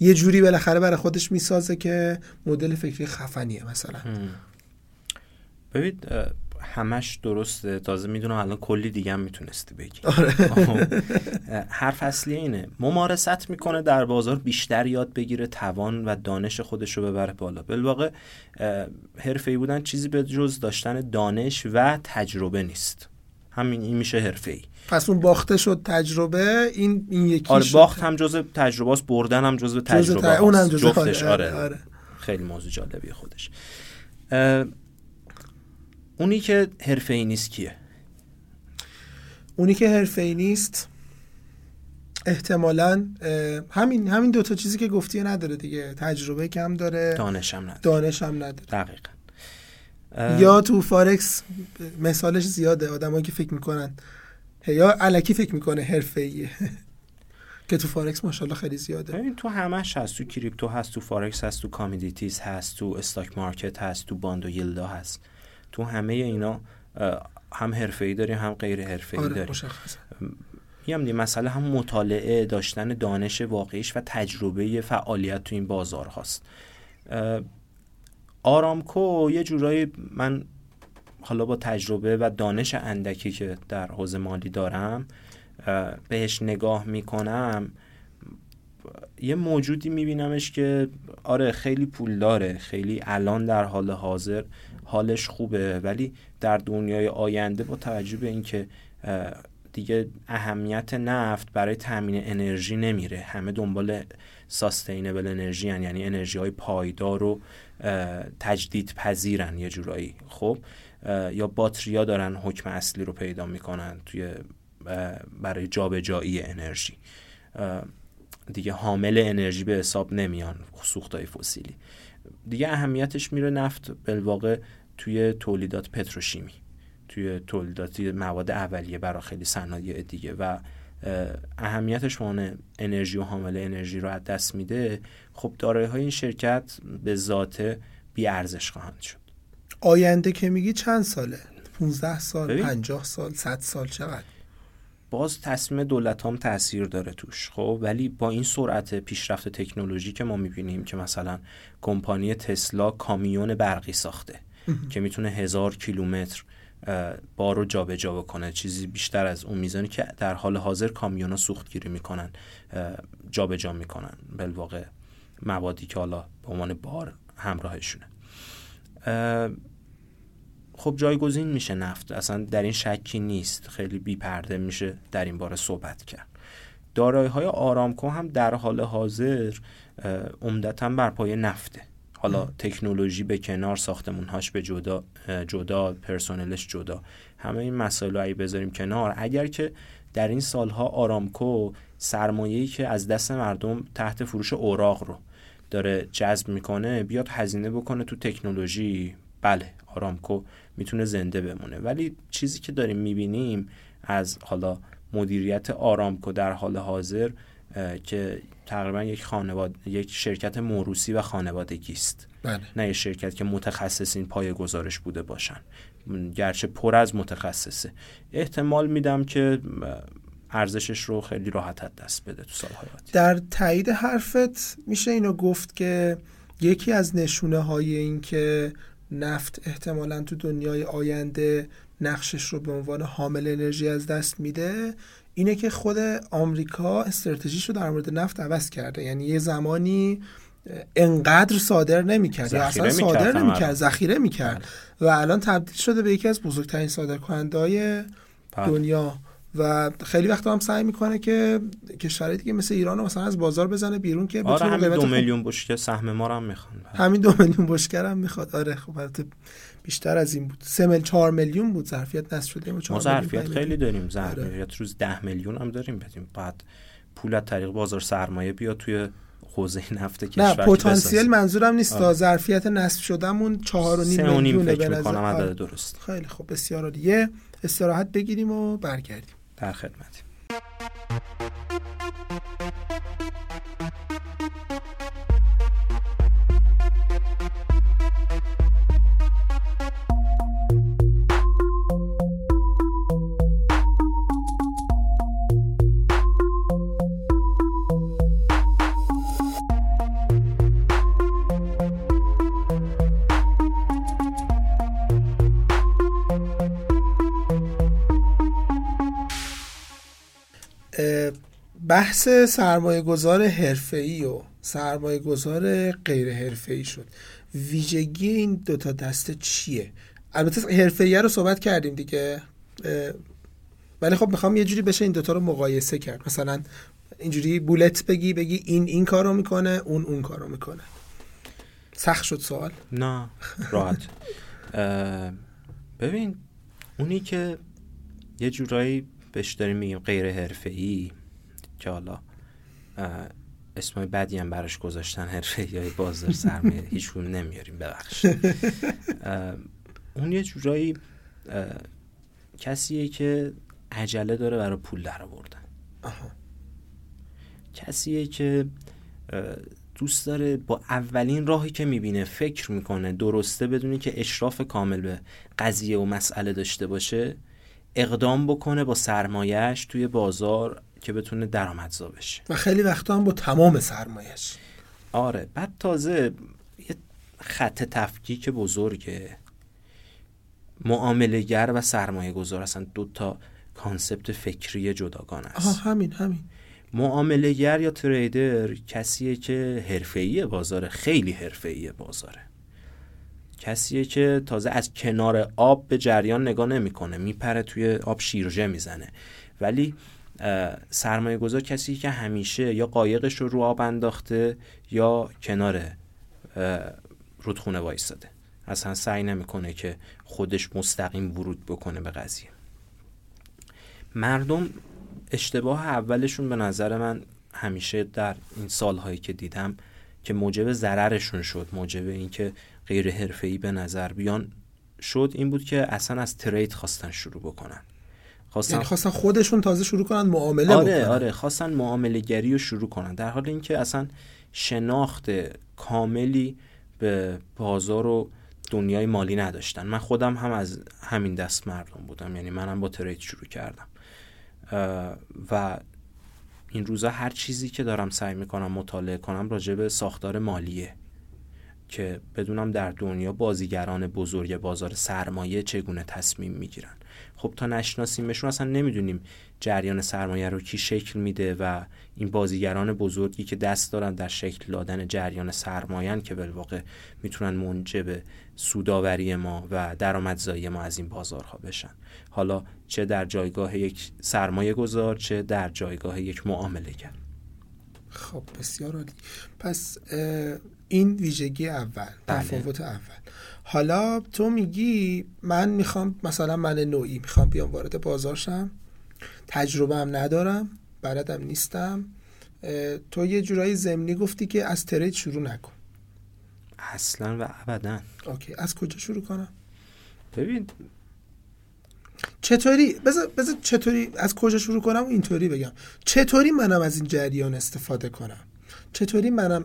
یه جوری بالاخره برای خودش می‌سازه که مدل فکری خفنیه مثلا. ببین همش درسته. تازه می‌دونم الان کلی دیگه هم می‌تونستی بگی. آره. خب، حرف اصلی اینه. ممارست می‌کنه در بازار بیشتر یاد بگیره توان و دانش خودش رو ببره بالا. بالواقع حرفه‌ای بودن چیزی به جز داشتن دانش و تجربه نیست. همین این میشه حرفه ای پس اون باخته شد تجربه این این یکی آره باخت هم جزء تجربه است بردن هم جزء تجربه است اونم جزء جفتش آره. خیلی موضوع جالبیه خودش. اونی که حرفه ای نیست کیه؟ اونی که حرفه ای نیست احتمالا همین همین دوتا چیزی که گفتی نداره دیگه. تجربه کم داره. دانش هم نداره. دانش هم نداره. دقیقا. یا تو فارکس مثالش زیاده آدمایی که فکر می‌کنن. یا الکی فکر می‌کنه حرفه‌ایه [LAUGHS] که تو فارکس ماشاءالله خیلی زیاده. ببین تو همش هست تو crypto هست تو فارکس هست تو commodities هست تو stock market هست تو bond و yield ها هست. تو همه اینا هم حرفه‌ای داریم هم غیر حرفه‌ای آره داریم میگم دیگه مسئله هم مطالعه داشتن دانش واقعیش و تجربه فعالیت تو این بازار هاست. آرامکو یه جورایی من حالا با تجربه و دانش اندکی که در حوزه مالی دارم بهش نگاه می‌کنم یه موجودی میبینمش که آره خیلی پول داره خیلی الان در حال حاضر حالش خوبه ولی در دنیای آینده با توجه به اینکه دیگه اهمیت نفت برای تامین انرژی نمیره همه دنبال ساستینبل انرژی. یعنی انرژی های پایدار و تجدید پذیرن یه جورایی. خب یا باتریا دارن حکم اصلی رو پیدا می‌کنن توی برای جابجایی انرژی. دیگه حامل انرژی به حساب نمیان سوختهای فسیلی. دیگه اهمیتش میره نفت بالواقع توی تولیدات پتروشیمی توی تولیدات مواد اولیه برای خیلی صنایع دیگه و اه، اهمیتش عنوان انرژی و حامل انرژی رو از دست میده خب دارایی های این شرکت به ذات بی ارزش خواهند شد. آینده که میگی چند ساله؟ 15 سال ببین. 50 سال 100 سال چقدر؟ باز تصمیم دولت هم تاثیر داره توش خب؟ ولی با این سرعت پیشرفت تکنولوژی که ما می‌بینیم که مثلا کمپانی تسلا کامیون برقی ساخته که می‌تونه هزار کیلومتر بار رو جابجا بکنه چیزی بیشتر از اون میزانی که در حال حاضر کامیونا سوختگیری می‌کنن جابجا می‌کنن بالواقع موادی که حالا به عنوان بار همراهشونه. اه، خب جایگزین میشه نفت. اصلا در این شکی نیست. خیلی بی پرده میشه در این باره صحبت کرد. دارایی های آرامکو هم در حال حاضر عمدتا بر پایه نفته. حالا تکنولوژی به کنار ساختمونهاش به جدا جدا پرسنلش جدا. همه این مسائل رو اگه بذاریم کنار اگر که در این سالها آرامکو سرمایه‌ای که از دست مردم تحت فروش اوراق رو داره جذب می‌کنه بیاد هزینه بکنه تو تکنولوژی. بله آرامکو می‌تونه زنده بمونه. ولی چیزی که داریم می‌بینیم از حالا مدیریت آرامکو در حال حاضر که تقریبا یک خانواده یک شرکت موروسی و خانوادگی است. بله. نه یک شرکت که متخصصین پای گزارش بوده باشن. گرچه پر از متخصصه. احتمال میدم که ارزشش رو خیلی راحت دست بده تو سالهای آتی در تایید حرفت میشه اینو گفت که یکی از نشونه های این که نفت احتمالا تو دنیای آینده نقشش رو به عنوان حامل انرژی از دست میده اینه که خود آمریکا استراتژیش رو در مورد نفت عوض کرده. یعنی یه زمانی انقدر صادر نمی‌کرد یا اصلا صادر نمی‌کرد. ذخیره می‌کرد. و الان تبدیل شده به یکی از بزرگترین های بله. دنیا. و خیلی وقت هم سعی می‌کنه که کشورهای دیگه مثل ایران رو مثلا از بازار بزنه بیرون که آره بتونه همین دو میلیون بشکه سهم ما رو هم می‌خوان. همین دو میلیون بشکر هم می‌خواد. آره خب البته بیشتر از این بود. سه میل چهار میلیون بود. ظرفیت نصب شده ما میلیون، ظرفیت خیلی میلیون. داریم ظرفیت روز ده میلیون هم داریم. بدیم بعد پول از طریق بازار سرمایه بیاد توی حوزه نفت کشور نه پتانسیل. منظورم نیست. آره. ظرفیت نصب شدهمون چهار و سه نیم میلیونه به نظر آره. درست. خیلی خب بسیار یه استراحت بگیریم و برگردیم. در خدمتی بحث سرمایه گذار حرفه‌ای و سرمایه گذار غیر حرفه‌ای شد. ویژگی این دوتا دسته چیه؟ البته حرفه‌ای رو صحبت کردیم دیگه. ولی خب می‌خوام یه جوری بشه این دوتا رو مقایسه کرد. مثلا اینجوری بولت بگی بگی این این کارو می‌کنه اون اون کارو می‌کنه. سخت شد سوال؟ نه راحت. ببین اونی که یه جورایی بهش داریم میگیم غیر حرفه‌ای که حالا اسمای بدی هم براش گذاشتن حرفه یا بازار سرمایه هیچ نمیاریم ببخش. اون یه جورایی کسیه که عجله داره برای پول در آوردن. کسیه که دوست داره با اولین راهی که می‌بینه فکر می‌کنه درسته بدونی که اشراف کامل به قضیه و مسئله داشته باشه اقدام بکنه با سرمایهش توی بازار که بتونه درآمدزا بشه. و خیلی وقتا هم با تمام سرمایهش آره بعد تازه یه خط تفکیک بزرگه. معاملهگر و سرمایه گذار اصلا دو تا کانسپت فکری جداگانه است. آها همین همین. معاملهگر یا تریدر کسیه که حرفه‌ای بازاره خیلی حرفه‌ای بازاره. کسیه که تازه از کنار آب به جریان نگاه نمی‌کنه میپره توی آب شیرجه می‌زنه. ولی سرمایه گذار کسی که همیشه یا قایقش رو رو آب انداخته یا کنار رودخونه وایستاده. اصلا سعی نمی‌کنه که خودش مستقیم ورود بکنه به قضیه. مردم اشتباه اولشون به نظر من همیشه در این سالهایی که دیدم که موجب ضررشون شد موجب اینکه غیر حرفه‌ای به نظر بیان شد این بود که اصلا از ترید خواستن شروع بکنن. خواستن یعنی خواستن خودشون تازه شروع کنن معامله آره بکنن. آره خواستن معامله گری رو شروع کنن. در حال اینکه اصلا شناخت کاملی به بازار و دنیای مالی نداشتن. من خودم هم از همین دست مردم بودم. یعنی منم با ترید شروع کردم. و این روزا هر چیزی که دارم سعی می‌کنم مطالعه کنم راجع به ساختار مالیه. که بدونم در دنیا بازیگران بزرگ بازار سرمایه چگونه تصمیم می‌گیرن. خب تا نشناسیمشون اصلا نمی‌دونیم جریان سرمایه رو کی شکل میده و این بازیگران بزرگی که دست دارن در شکل دادن جریان سرمایه که بالواقع می‌تونن منجب سوداوری ما و درآمدزایی ما از این بازارها بشن. حالا چه در جایگاه یک سرمایه گذار چه در جایگاه یک معامله گر خب بسیار عالی. پس این ویژگی اول بله. تفاوت اول. حالا تو میگی من می‌خوام مثلا من نوعی می‌خوام بیام وارد بازار شم. تجربه هم ندارم بلدم نیستم. تو یه جورایی زمینی گفتی که از ترید شروع نکن. اصلا و ابدا. اوکی از کجا شروع کنم؟ ببین. چطوری؟ بذار بذار چطوری از کجا شروع کنم؟ و اینطوری بگم. چطوری منم از این جریان استفاده کنم؟ چطوری منم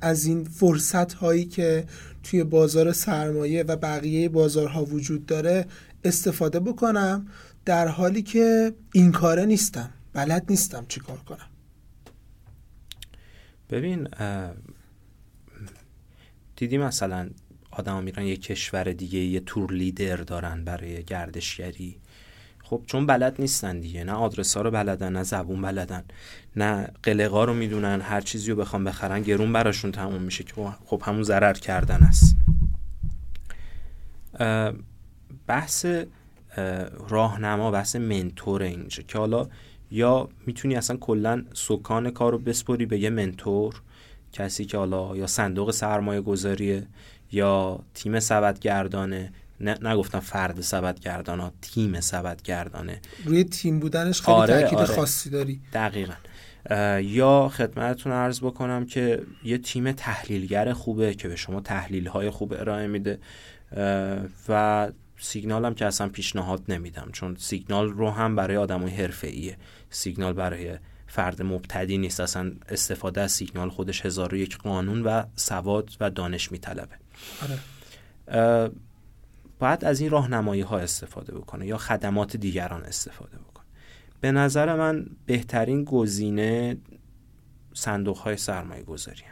از این فرصت هایی که توی بازار سرمایه و بقیه بازارها وجود داره استفاده بکنم در حالی که این کاره نیستم بلد نیستم چی کار کنم. ببین دیدی مثلا آدم میرن یه کشور دیگه یه تور لیدر دارن برای گردشگری. خب چون بلد نیستن دیگه نه آدرس ها رو بلدن نه زبون بلدن. نه قلقا رو می‌دونن هر چیزی رو بخوام بخرن گرون براشون تموم میشه که خب همون ضرر کردن است. بحث راهنما بحث منتور اینجا که حالا یا می‌تونی اصلا کلا سکان کار رو بسپری به یه منتور کسی که حالا یا صندوق سرمایه گذاریه یا تیم سبدگردانه نه نگفتم فرد سبد گردان تیم سبد گردانه روی تیم بودنش خیلی آره، تاکید آره. خاصی داری. دقیقا. یا خدمتتون عرض بکنم که یه تیم تحلیلگر خوبه که به شما تحلیل های خوب ارائه میده و سیگنال هم که اصلا پیشنهاد نمیدم چون سیگنال رو هم برای آدم حرفه ایه سیگنال برای فرد مبتدی نیست اصلا استفاده از سیگنال خودش هزار و یک قانون و سواد و دانش میطلبه. آره. باید از این راهنمایی ها استفاده بکنه یا خدمات دیگران استفاده بکنه. به نظر من بهترین گزینه صندوق های سرمایه گذاری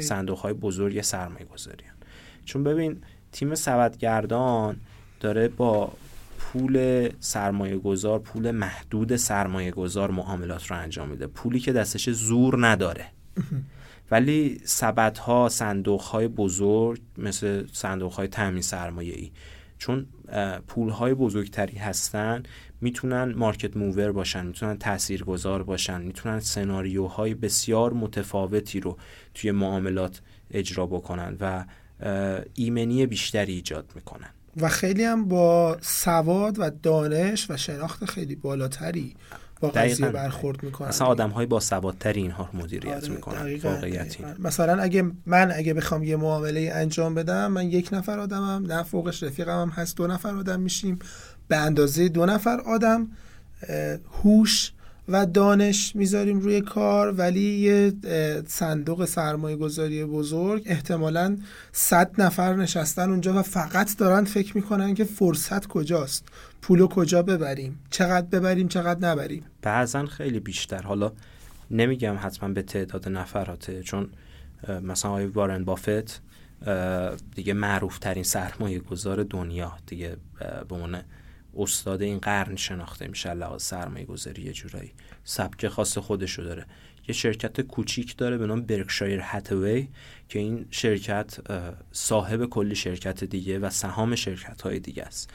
صندوق های بزرگ سرمایه گذاری چون ببین تیم سبدگردان داره با پول سرمایه گذار پول محدود سرمایه گذار معاملات رو انجام میده. پولی که دستش زور نداره. ولی سبد ها صندوق های بزرگ مثل صندوق های تامین سرمایه ای چون پول های بزرگتری هستن می‌تونن مارکت موور باشن می‌تونن تاثیرگذار باشن می‌تونن سناریوهای بسیار متفاوتی رو توی معاملات اجرا بکنن و ایمنی بیشتری ایجاد می‌کنن. و خیلی هم با سواد و دانش و شناخت خیلی بالاتری با قضیه برخورد می‌کنن. مثلا آدم های با سوادتری اینها رو مدیریت آره می‌کنن واقعیت مثلا اگه من اگه بخوام یه معامله انجام بدم من یک نفر آدمم نه فوقش رفیقم هم هست دو نفر آدم میشیم. به اندازه دو نفر آدم هوش و دانش می‌ذاریم روی کار ولی یه صندوق سرمایه گذاری بزرگ احتمالا صد نفر نشستن اونجا و فقط دارن فکر می‌کنن که فرصت کجاست پولو کجا ببریم چقدر ببریم چقدر نبریم. بعضا خیلی بیشتر. حالا نمیگم حتما به تعداد نفراته چون مثلا آقای وارن بافت دیگه معروف ترین سرمایه گذار دنیا دیگه به استاد این قرن شناخته میشه لحاظ سرمایه گذاری یه جورایی. سبک خاص خودشو داره. یه شرکت کوچیک داره به نام Berkshire Hathaway که این شرکت صاحب کلی شرکت دیگه و سهام شرکت های دیگه است.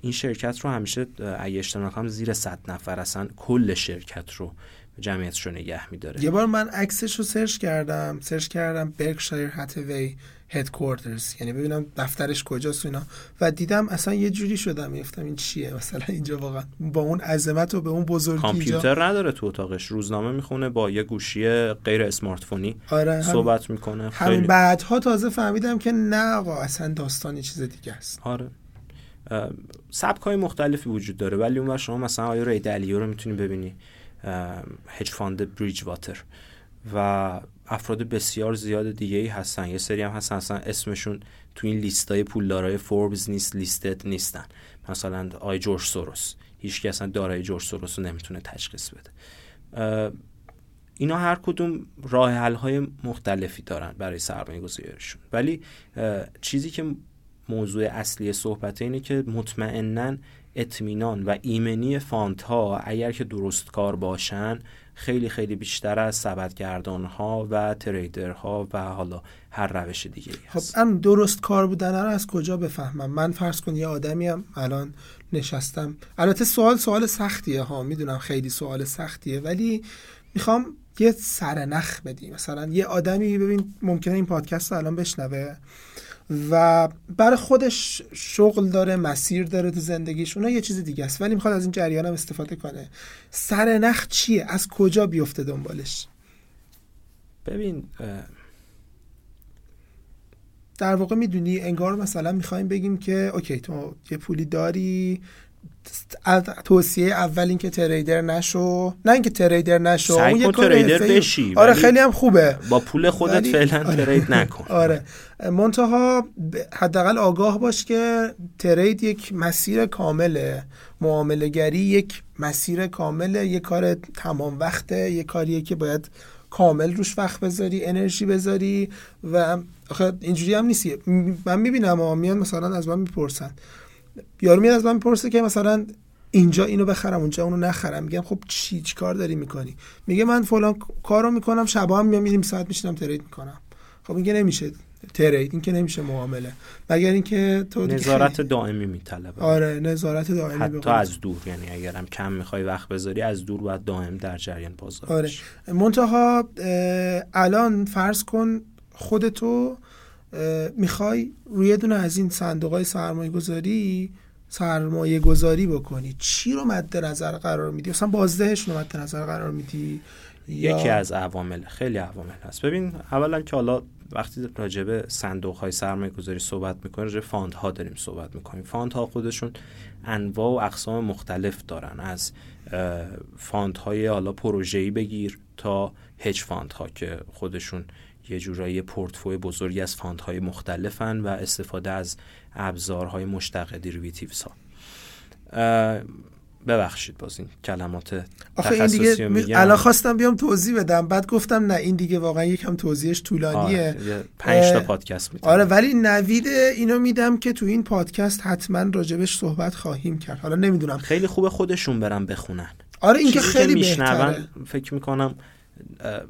این شرکت رو همیشه اگه اشتباه زیر 100 نفر اصلا کل شرکت رو جمعیتش رو نگه میداره. یه بار من عکسش رو search کردم. search کردم Berkshire Hathaway headquarters یعنی ببینم دفترش کجاست اینا. و دیدم اصلا یه جوری شدم می‌گفتم این چیه مثلا اینجا واقعا. با اون عظمت و به اون بزرگی کامپیوتر نداره تو اتاقش. روزنامه می‌خونه با یه گوشی غیر smartphone ی آره صحبت می‌کنه. خیلی. هم بعدها تازه فهمیدم که نه آقا اصلا داستانی چیز دیگه است. آره. سبک های مختلفی وجود داره ولی اون شما مثلا آقای Ray Dalio رو می‌تونی ببینی. hedge fund Bridgewater و افراد بسیار زیاد دیگه ای هستن. یه سری هم هستن اصلا اسمشون تو این لیستای پولدارای فوربز نیست لیستد نیستن. مثلا آی جورج سوروس. هیچ اصلا دارای جورج سوروس رو نمی‌تونه تشخیص بده. اینا هر کدوم راه حل های مختلفی دارن برای سرمایه گذاریشون ولی چیزی که موضوع اصلی صحبت اینه که مطمئنا اطمینان و ایمنی فانت ها اگر که درست کار باشن خیلی خیلی بیشتر از سبدگردان ها و تریدر ها و حالا هر روش دیگه خب ام درست کار بودن رو از کجا بفهمم؟ من فرض کن یه آدمی هم الان نشستم. البته سوال سوال سختیه ها. می‌دونم خیلی سوال سختیه ولی می‌خوام یه سرنخ بدیم. مثلا یه آدمی ببین ممکنه این پادکست رو الان بشنوه. و برای خودش شغل داره مسیر داره تو زندگیش. اونا یه چیز دیگه است ولی می‌خواد از این جریان هم استفاده کنه. سر نخ چیه؟ از کجا بیفته دنبالش؟ ببین در واقع می‌دونی انگار مثلا می‌خوایم بگیم که اوکی تو یه پولی داری توصیه اول اینکه تریدر نشو نه اینکه تریدر نشو اون یه تریدر بشی آره خیلی هم خوبه. با پول خودت فعلا آره. ترید نکن. [LAUGHS] آره. منتها حداقل آگاه باش که ترید یک مسیر کامله معامله گری یک مسیر کامله یک کار تمام وقته یک کاریه که باید کامل روش وقت بذاری انرژی بذاری و آخه اینجوری هم نیستی من می‌بینم میان مثلا از من می‌پرسن. یارو میاد از من می‌پرسه که مثلا اینجا اینو بخرم اونجا اونو نخرم. میگم خب چی چی کار داری می‌کنی؟ میگه من فلان کارو می‌کنم شبا هم میام ساعت میشینم ترید می‌کنم. خب میگه نمیشه ترید این که نمیشه معامله. مگر اینکه تو نظارت دائمی میطلبه. آره نظارت دائمی حتی از دور یعنی اگرم کم می‌خوای وقت بذاری از دور باید دائم در جریان بازار آره. منتها الان فرض کن خودتو می‌خوای روی دونه از این صندوق های سرمایه گذاری سرمایه گذاری بکنی. چی رو مد نظر قرار میدی؟ اصلا بازدهش رو مد نظر قرار میدی؟ یکی از عوامل خیلی عوامل هست. ببین اولا که حالا وقتی راجع صندوق های سرمایه گذاری صحبت می‌کنیم راجع fund ها داریم صحبت می‌کنیم. fund ها خودشون انواع و اقسام مختلف دارن. از fund های حالا پروژه‌ای بگیر تا hedge fund ها که خودشون یه جورایی پورتفوی بزرگی از fund های مختلفن و استفاده از ابزارهای مشتق derivatives ها ببخشید باز این کلمات آخه این دیگه میگم. الان خواستم بیام توضیح بدم. بعد گفتم نه این دیگه واقعا یکم توضیحش طولانیه. آره پنج تا پادکست میدم آره ولی نوید اینو میدم که تو این پادکست حتما راجع بهش صحبت خواهیم کرد. حالا نمی‌دونم. خیلی خوبه خودشون برم بخونن. آره این که خیلی بهتره. فکر می‌کنم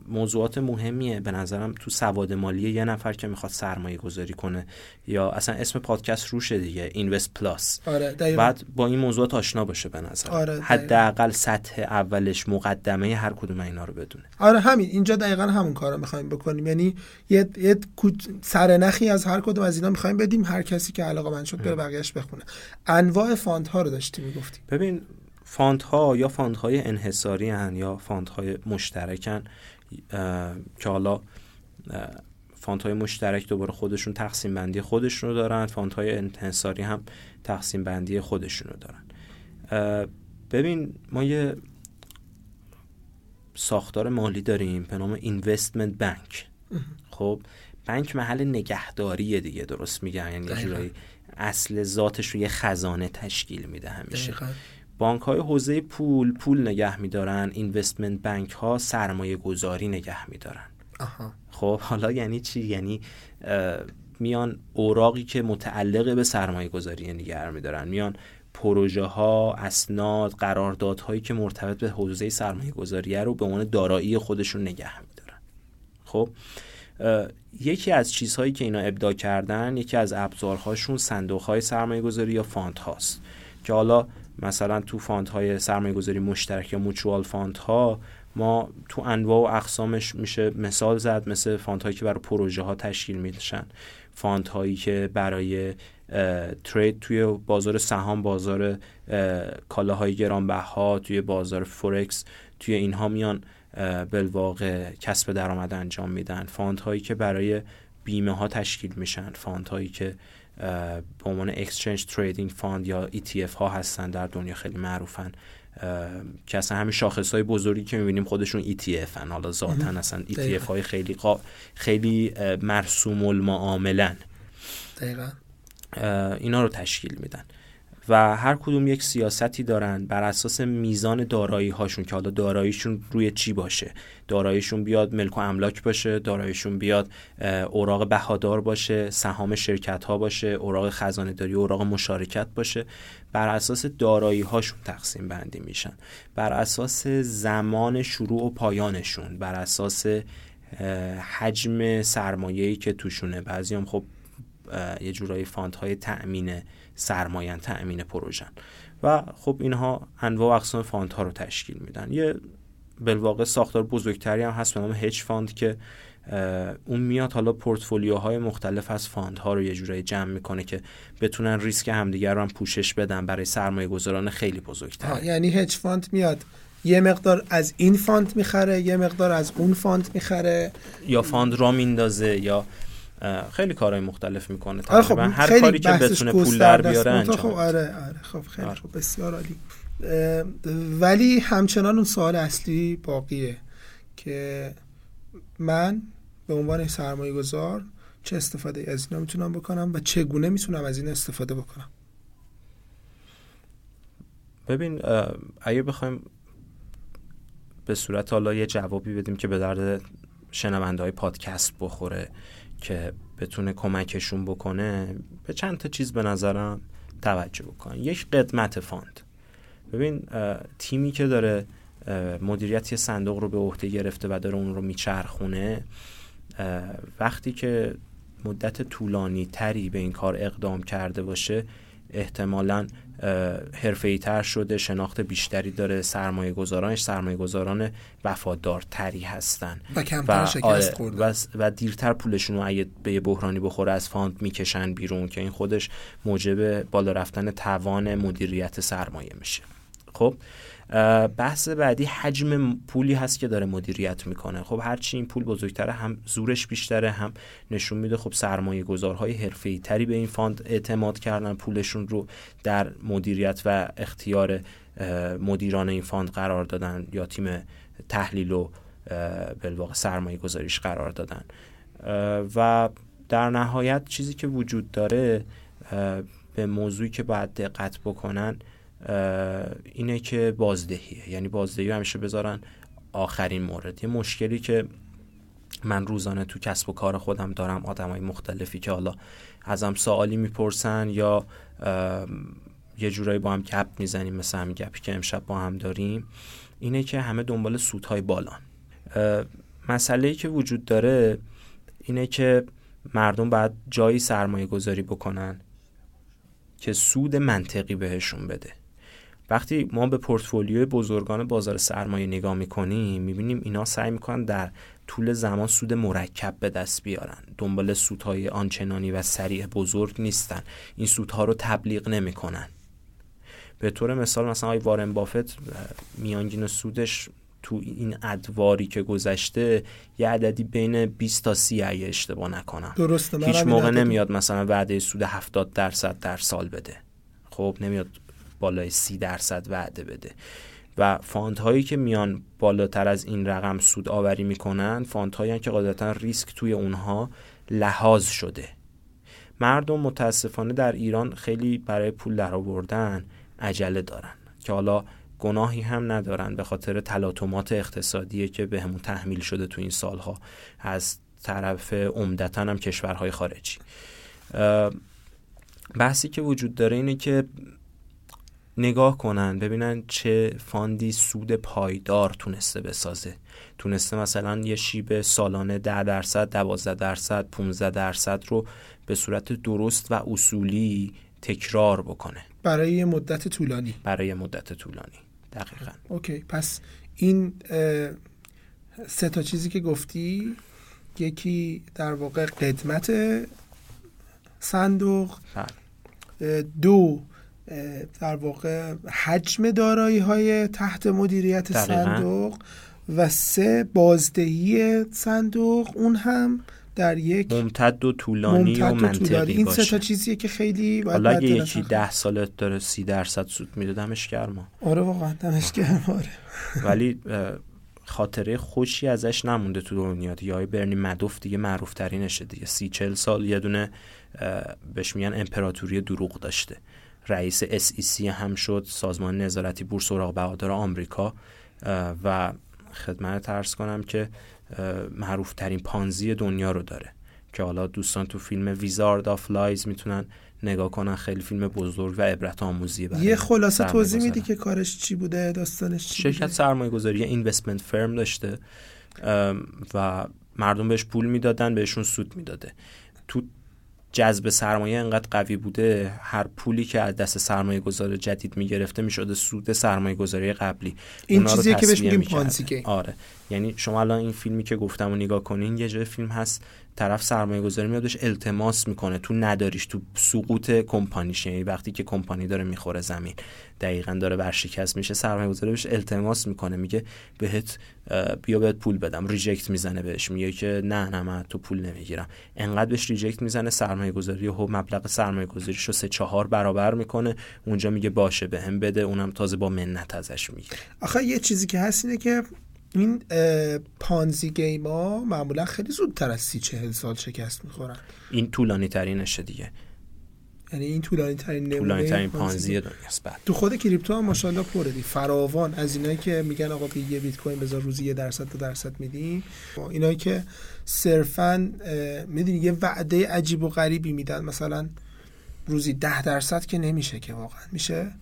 موضوعات مهمیه. به نظرم تو سواد مالی یه نفر که می‌خواد سرمایه گذاری کنه یا اصلا اسم پادکست روشه دیگه اینوست پلاس آره بعد با این موضوعات آشنا باشه به نظر آره حداقل سطح اولش مقدمه هر کدوم اینا رو بدونه. آره همین. اینجا دقیقا همون کار رو می‌خوایم بکنیم. یعنی یه, یه سرنخی از هر کدوم از اینا می‌خوایم بدیم. هر کسی که علاقه من شد بره بقیهش بخونه. انواع fund ها رو داشتیم می‌گفتیم ببین fund ها یا fund های انحصاری هن یا fund های مشترکن که حالا fund های مشترک دوباره خودشون تقسیم بندی خودشون رو دارن fund های انحصاری هم تقسیم بندی خودشون رو دارن ببین ما یه ساختار مالی داریم به نام investment bank خب بانک محل نگهداری دیگه درست میگن یعنی جورایی اصل ذاتش رو یه خزانه تشکیل میده همیشه. بانک های حوزه پول پول نگه میدارن اینوستمنت بانک ها سرمایه گذاری نگه میدارن. خب حالا یعنی چی؟ یعنی میان اوراقی که متعلق به سرمایه گذاری نگه میدارن. میان پروژه ها اسناد قراردادهایی که مرتبط به حوزه سرمایه گذاریه رو به عنوان دارایی خودشون نگه میدارن. خب یکی از چیزهایی که اینا ابداع کردن یکی از ابزارهاشون صندوق های سرمایه گذاری یا fund هاست که حالا مثلا تو fund های سرمایه گذاری مشترک یا mutual fund ها ما تو انواع و اقسامش میشه مثال زد مثل fund هایی که برای پروژه ها تشکیل میشن fund هایی که برای trade توی بازار سهام بازار کالاهای گرانبها توی بازار فورکس توی اینها میان بالواقع کسب درآمد انجام میدن. fund هایی که برای بیمه ها تشکیل میشن. fund هایی که به عنوان exchange trading fund یا ETF ها هستن در دنیا خیلی معروفن. که اصلا همین شاخص های بزرگی که می‌بینیم خودشون ETF هن حالا ذاتا اصلا ETF های خیلی خیلی مرسوم المعاملن دقیقا. اینا رو تشکیل میدن. و هر کدوم یک سیاستی دارن بر اساس میزان دارایی هاشون که حالا داراییشون روی چی باشه. داراییشون بیاد ملک و املاک باشه داراییشون بیاد اوراق بهادار باشه سهام شرکت ها باشه اوراق خزانه داری اوراق مشارکت باشه. بر اساس دارایی هاشون تقسیم بندی میشن. بر اساس زمان شروع و پایانشون بر اساس حجم سرمایه‌ای که توشونه. بعضی هم خب یه جورایی fund های تأمین سرمایه تأمین پروژن و خب اینها انواع و اقسام fund ها رو تشکیل میدن. یه بالواقع ساختار بزرگتری هم هست به نام hedge fund که اون میاد حالا پورتفولیوهای مختلف از fund ها رو یه جورایی جمع می‌کنه که بتونن ریسک همدیگر رو هم پوشش بدن برای سرمایه گذاران خیلی بزرگتر. یعنی hedge fund میاد. یه مقدار از این fund می‌خره یه مقدار از اون fund می‌خره. یا fund را میندازه یا خیلی کارهای مختلف می‌کنه آره خب هر کاری که بتونه پول در بیاره انجام خب آره آره خب خیلی آره. خب بسیار عالی. ولی همچنان اون سوال اصلی باقیه که من به عنوان سرمایه گذار چه استفاده از اینا می‌تونم بکنم و چگونه می‌تونم از این استفاده بکنم؟ ببین اگه بخوایم به صورت حالا یه جوابی بدیم که به درد شنونده های پادکست بخوره که بتونه کمکشون بکنه به چند تا چیز به نظرم توجه بکنن یک قدمت fund. ببین تیمی که داره مدیریت صندوق رو به عهده گرفته و داره اون رو میچرخونه وقتی که مدت طولانی تری به این کار اقدام کرده باشه احتمالا حرفه‌ای‌تر شده شناخت بیشتری داره سرمایه گذارانش سرمایه گذاران وفادارتری هستن. و کمتر شکست آره و, و دیرتر پولشون رو اگه به یه بحرانی بخوره از fund می‌کشن بیرون که این خودش موجب بالا رفتن توان مدیریت سرمایه میشه. خب بحث بعدی حجم پولی هست که داره مدیریت می‌کنه. خب هرچی این پول بزرگتره هم زورش بیشتره هم نشون میده خب سرمایه گذارهای حرفه‌ای تری به این fund اعتماد کردن پولشون رو در مدیریت و اختیار مدیران این fund قرار دادن یا تیم تحلیل و بالواقع سرمایه گذاریش قرار دادن. و در نهایت چیزی که وجود داره به موضوعی که باید دقت بکنن اینه که بازدهیه. یعنی بازدهی همیشه بذارن آخرین مورد. یه مشکلی که من روزانه تو کسب و کار خودم دارم آدم های مختلفی که حالا ازم سوالی می‌پرسن یا یه جورایی با هم گپ می‌زنیم مثل همین گپی که امشب با هم داریم اینه که همه دنبال سودهای بالان. مسئله که وجود داره اینه که مردم باید جایی سرمایه گذاری بکنن که سود منطقی بهشون بده. وقتی ما به پورتفولیوی بزرگان بازار سرمایه نگاه می‌کنیم می‌بینیم اینا سعی می‌کنن در طول زمان سود مرکب به دست بیارن. دنبال سودهای آنچنانی و سریع بزرگ نیستن. این سودها رو تبلیغ نمی‌کنن. به طور مثال مثلا آقای وارن بافت میانگین سودش تو این ادواری که گذشته یه عددی بین 20 تا 30 اگه اشتباه نکنم. درسته هیچ موقع نمیاد مثلا وعده سود 70 درصد در سال بده. خب نمیاد بالای 30 درصد وعده بده. و فانت هایی که میان بالاتر از این رقم سود آوری می‌کنن فانت هایی که قاعدتا ریسک توی اونها لحاظ شده. مردم متاسفانه در ایران خیلی برای پول درآوردن عجله دارن که حالا گناهی هم ندارن به خاطر تلاطمات اقتصادی که به تحمیل شده تو این سالها. از طرف عمدتا هم کشورهای خارجی. بحثی که وجود داره اینه که نگاه کنن ببینن چه فاندی سود پایدار تونسته بسازه. تونسته مثلا یه شیب سالانه 10 درصد 12 درصد 15 درصد رو به صورت درست و اصولی تکرار بکنه. برای مدت طولانی. برای مدت طولانی دقیقا. اوکی پس این سه تا چیزی که گفتی یکی در واقع قدمت صندوق بله. دو در واقع حجم دارایی های تحت مدیریت صندوق و سه بازدهی صندوق اون هم در یک ممتد و طولانی و منطقی این سه تا چیزیه که خیلی حالا اگه یکی ده سالت داره سی درصد سود میده دمش گرما آره واقعا دمش گرما آره. ولی خاطره خوشی ازش نمونده تو دنیا دیگه. های برنی مدوف دیگه معروف ترینشه دیگه. سی چل سال یه دونه بهش میگن امپراتوری دروغ داشته. رئیس SEC هم شد سازمان نظارتی بورس اوراق بهادار آمریکا. و خدمتت عرض کنم که معروف ترین پانزی دنیا رو داره. که حالا دوستان تو فیلم Wizard of Lies می‌تونن نگاه کنن. خیلی فیلم بزرگ و عبرت آموزی یه خلاصه توضیح میدی که کارش چی بوده؟ داستانش چی شرکت سرمایه گذاری investment firm داشته. و مردم بهش پول می‌دادن بهشون سود می‌داده. تو جذب سرمایه انقدر قوی بوده هر پولی که از دست سرمایه گذار جدید می‌گرفته می‌شده سود سرمایه گذاری قبلی. این چیزی که بهش میگیم پانزی آره. یعنی شما الان این فیلمی که گفتم و نگاه کنین یه جای فیلم هست طرف سرمایه گذاری میادش التماس می‌کنه. تو نداریش تو سقوط کمپانیش. یعنی وقتی که کمپانی داره می‌خوره زمین دقیقا داره ورشکست میشه سرمایه گذاری بهش التماس می‌کنه. میگه بهت بیا بهت پول بدم. reject می‌زنه بهش. میگه که نه نه من تو پول نمی‌گیرم. انقدر بهش reject می‌زنه سرمایه گذاری و مبلغ سرمایه گذاریشو سه چهار برابر می‌کنه. اونجا میگه باشه به هم بده. اونم تازه با منت ازش می‌گیره. آخه یه چیزی که هست اینه که این پانزی گیم ها معمولا خیلی زودتر از سی چهل سال شکست می‌خورن. این طولانی ترینشه دیگه. یعنی این طولانی ترین طولانی ترین پانزی دنیاست بعد تو خود کریپتو هم ماشاءالله پره دی. فراوان. از اینایی که میگن آقا بی یه بیت کوین بذار روزی یه درصد دو درصد میدیم. اینایی که صرفا می‌دونی یه وعده عجیب و غریبی میدن. مثلا روزی ده درصد که نمیشه که واقعا. میشه؟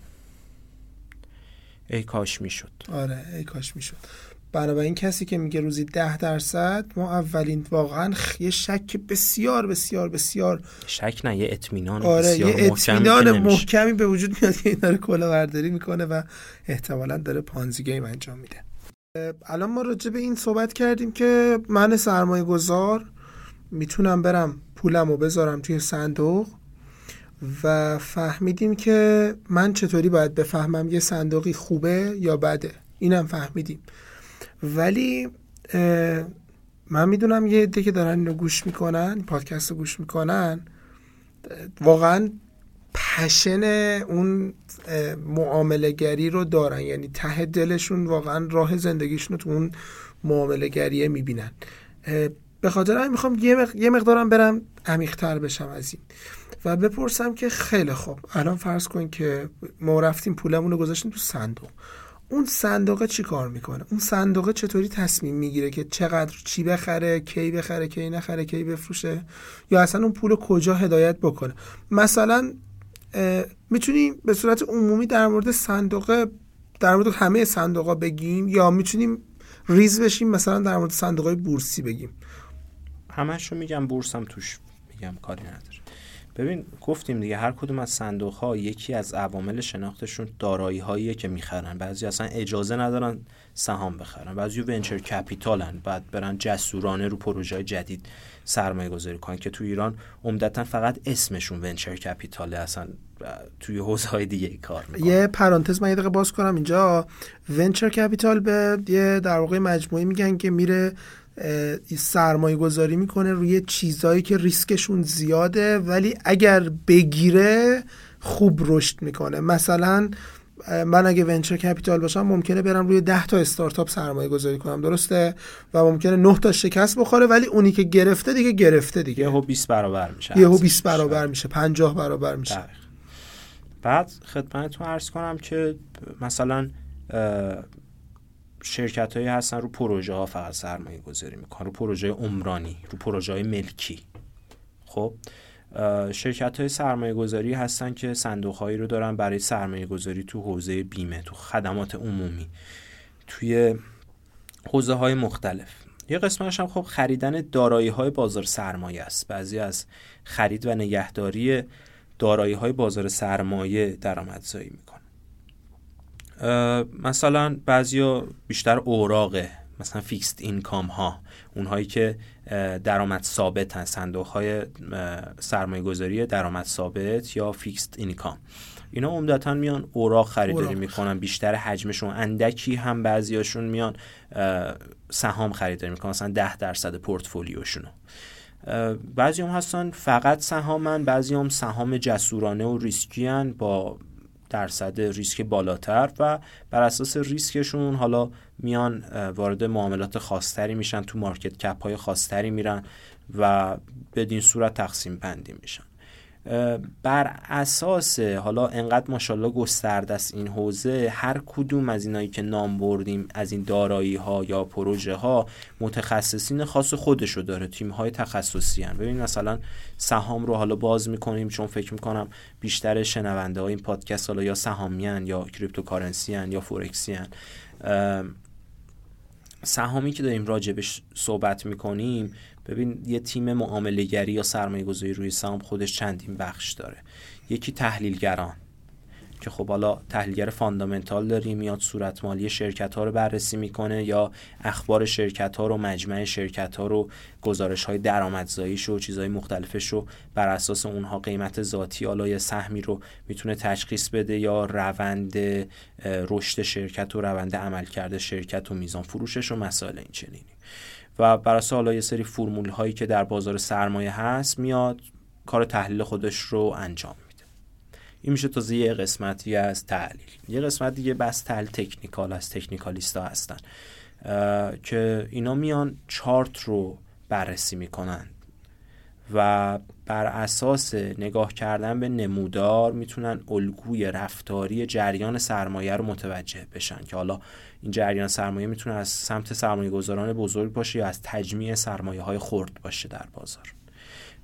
ای کاش می‌شد. آره ای کاش می‌شد. بنابراین کسی که میگه روزی ده درصد ما اولین واقعا یه شک بسیار بسیار بسیار شک نه یه اطمینان آره بسیار یه اطمینان محکمی به وجود میاد که این داره کلاهبرداری می‌کنه و احتمالا داره پانزی گیم انجام میده. الان ما راجع به این صحبت کردیم که من سرمایه گذار می‌تونم برم پولم رو بذارم توی صندوق و فهمیدیم که من چطوری باید بفهمم یه صندوقی خوبه یا بده. اینم فهمیدیم. ولی من می‌دونم یه عده که دارن اینو گوش می‌کنن پادکست رو گوش می‌کنن واقعا پشن اون معامله گری رو دارن. یعنی ته دلشون واقعا راه زندگیشون رو تو اون معامله گریه می‌بینن به خاطر همین می‌خوام یه, مقدارم برم عمیقتر بشم از این و بپرسم که خیلی خوب. الان فرض کن که ما رفتیم پولمون رو گذاشتیم تو صندوق. اون صندوقه چی کار می‌کنه؟ اون صندوقه چطوری تصمیم می‌گیره که چقدر چی بخره کی بخره کی نخره کی بفروشه؟ یا اصلا اون پول کجا هدایت بکنه؟ مثلا می‌تونیم به صورت عمومی در مورد صندوق در مورد همه صندوقا بگیم؟ یا می‌تونیم ریز بشیم مثلا در مورد صندوق های بورسی بگیم؟ همش رو میگم بورس هم توش میگم کاری نداره. ببین گفتیم دیگه هر کدوم از صندوق ها یکی از عوامل شناختشون دارایی هاییه که می‌خرن. بعضی اصلا اجازه ندارن سهام بخرن. بعضی venture capital ن بعد برن جسورانه رو پروژه جدید سرمایه گذاری کنن که تو ایران عمدتا فقط اسمشون venture capital ه. اصلا توی حوزه های دیگه کار می‌کنن. یه پرانتز من یه دقیقه باز کنم اینجا. venture capital به یه در واقع مجموعه میگن که میره سرمایه گذاری می‌کنه روی چیزهایی که ریسکشون زیاده ولی اگر بگیره خوب رشد می‌کنه. مثلا من اگه venture capital باشم ممکنه برم روی 10 تا استارتاپ سرمایه گذاری کنم درسته؟ و ممکنه 9 تا شکست بخوره ولی اونی که گرفته دیگه گرفته دیگه. یهو 20 برابر میشه. یهو 20 برابر میشه 50 برابر میشه. بعد خدمتتون عرض کنم که مثلا شرکت هایی هستن رو پروژه ها فقط سرمایه گذاری می‌کنن رو پروژه عمرانی رو پروژه های ملکی. خب شرکت های سرمایه گذاری هستن که صندوق هایی رو دارن برای سرمایه گذاری تو حوزه بیمه تو خدمات عمومی توی حوزه های مختلف. یه قسمتش هم خب خریدن دارایی های بازار سرمایه است. بعضی از خرید و نگهداری دارایی های بازار سرمایه درآمدزایی می‌کنن مثلا بعضیا بیشتر اوراقه مثلا fixed income ها اونهایی که درآمد ثابت هستند صندوق های سرمایه گذاری درآمد ثابت یا fixed income اینا عمدتا میان اوراق خریداری می‌کنن بیشتر حجمشون اندکی هم بعضیاشون میان سهام خریداری می‌کنن مثلا ده درصد پورتفولیوشونو. بعضی هم هستن فقط سهامن بعضی هم سهام جسورانه و ریسکی با درصد ریسک بالاتر و بر اساس ریسکشون حالا میان وارد معاملات خاصتری میشن تو market cap های خاصتری میرن و بدین صورت تقسیم بندی میشن. بر اساس حالا انقدر ماشاءالله گسترده است این حوزه هر کدوم از اینایی که نام بردیم از این دارایی ها یا پروژه ها متخصصین خاص خودشو داره تیم های تخصصی هن. ببین مثلا سهام رو حالا باز می‌کنیم چون فکر می‌کنم بیشتر شنونده های این پادکست حالا یا سهامیان یا cryptocurrency یا فورکسی هن. سهامی که داریم راجبش صحبت می‌کنیم ببین یه تیم معامله گری یا سرمایه گذاری روی سهام خودش چندین بخش داره. یکی تحلیلگران که خب حالا تحلیلگر fundamental داریم میاد صورت مالی شرکت ها رو بررسی می‌کنه یا اخبار شرکت ها رو مجمع شرکت ها رو گزارش های درآمدزاییش و چیزهای مختلفش رو بر اساس اونها قیمت ذاتی حالا یا سهمی رو می‌تونه تشخیص بده یا روند رشد شرکت و روند عملکرد شرکت و میزان فروشش و مسائل این چنینی و بر اساس حالا یه سری فرمول هایی که در بازار سرمایه هست میاد کار تحلیل خودش رو انجام میده. این میشه تازه یه قسمتی از تحلیل. یه قسمت دیگه بس تحلیل تکنیکال از تکنیکالیستا هستن. که اینا میان چارت رو بررسی می‌کنن. و بر اساس نگاه کردن به نمودار می‌تونن الگوی رفتاری جریان سرمایه رو متوجه بشن که حالا این جریان سرمایه می‌تونه از سمت سرمایه گذاران بزرگ باشه یا از تجمیع سرمایه های خرد باشه در بازار.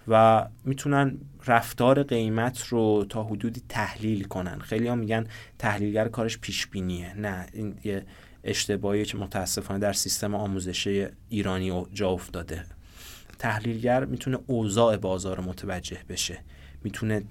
و می‌تونن رفتار قیمت رو تا حدودی تحلیل کنن. خیلی هم میگن تحلیلگر کارش پیش بینیه نه این یه اشتباهی که متاسفانه در سیستم آموزشی ایرانی جا افتاده. تحلیلگر می‌تونه اوضاع بازار متوجه بشه. می‌تونه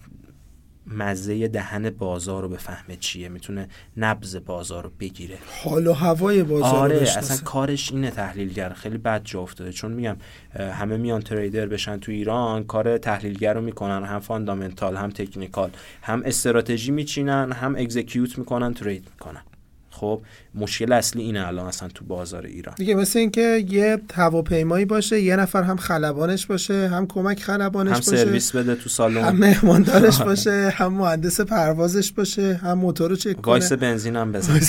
مزه دهن بازار رو بفهمه چیه. می‌تونه نبز بازار رو بگیره. حال و هوای بازار آره اصلا کارش اینه تحلیلگر. خیلی بد جا افتاده. چون میگم همه میان تریدر بشن تو ایران کار تحلیلگر رو می‌کنن. هم فاندامنتال هم تکنیکال. هم استراتژی میچینن هم execute می‌کنن trade می‌کنن. خب مشکل اصلی اینه الان اصلا تو بازار ایران. دیگه مثل اینکه یه هواپیمایی باشه یه نفر هم خلبانش باشه هم کمک خلبانش هم باشه سرویس بده تو سالن. هم مهماندارش [LAUGHS] باشه هم مهندس پروازش باشه هم موتور رو چک کنه. وایسه بنزین هم بزنه.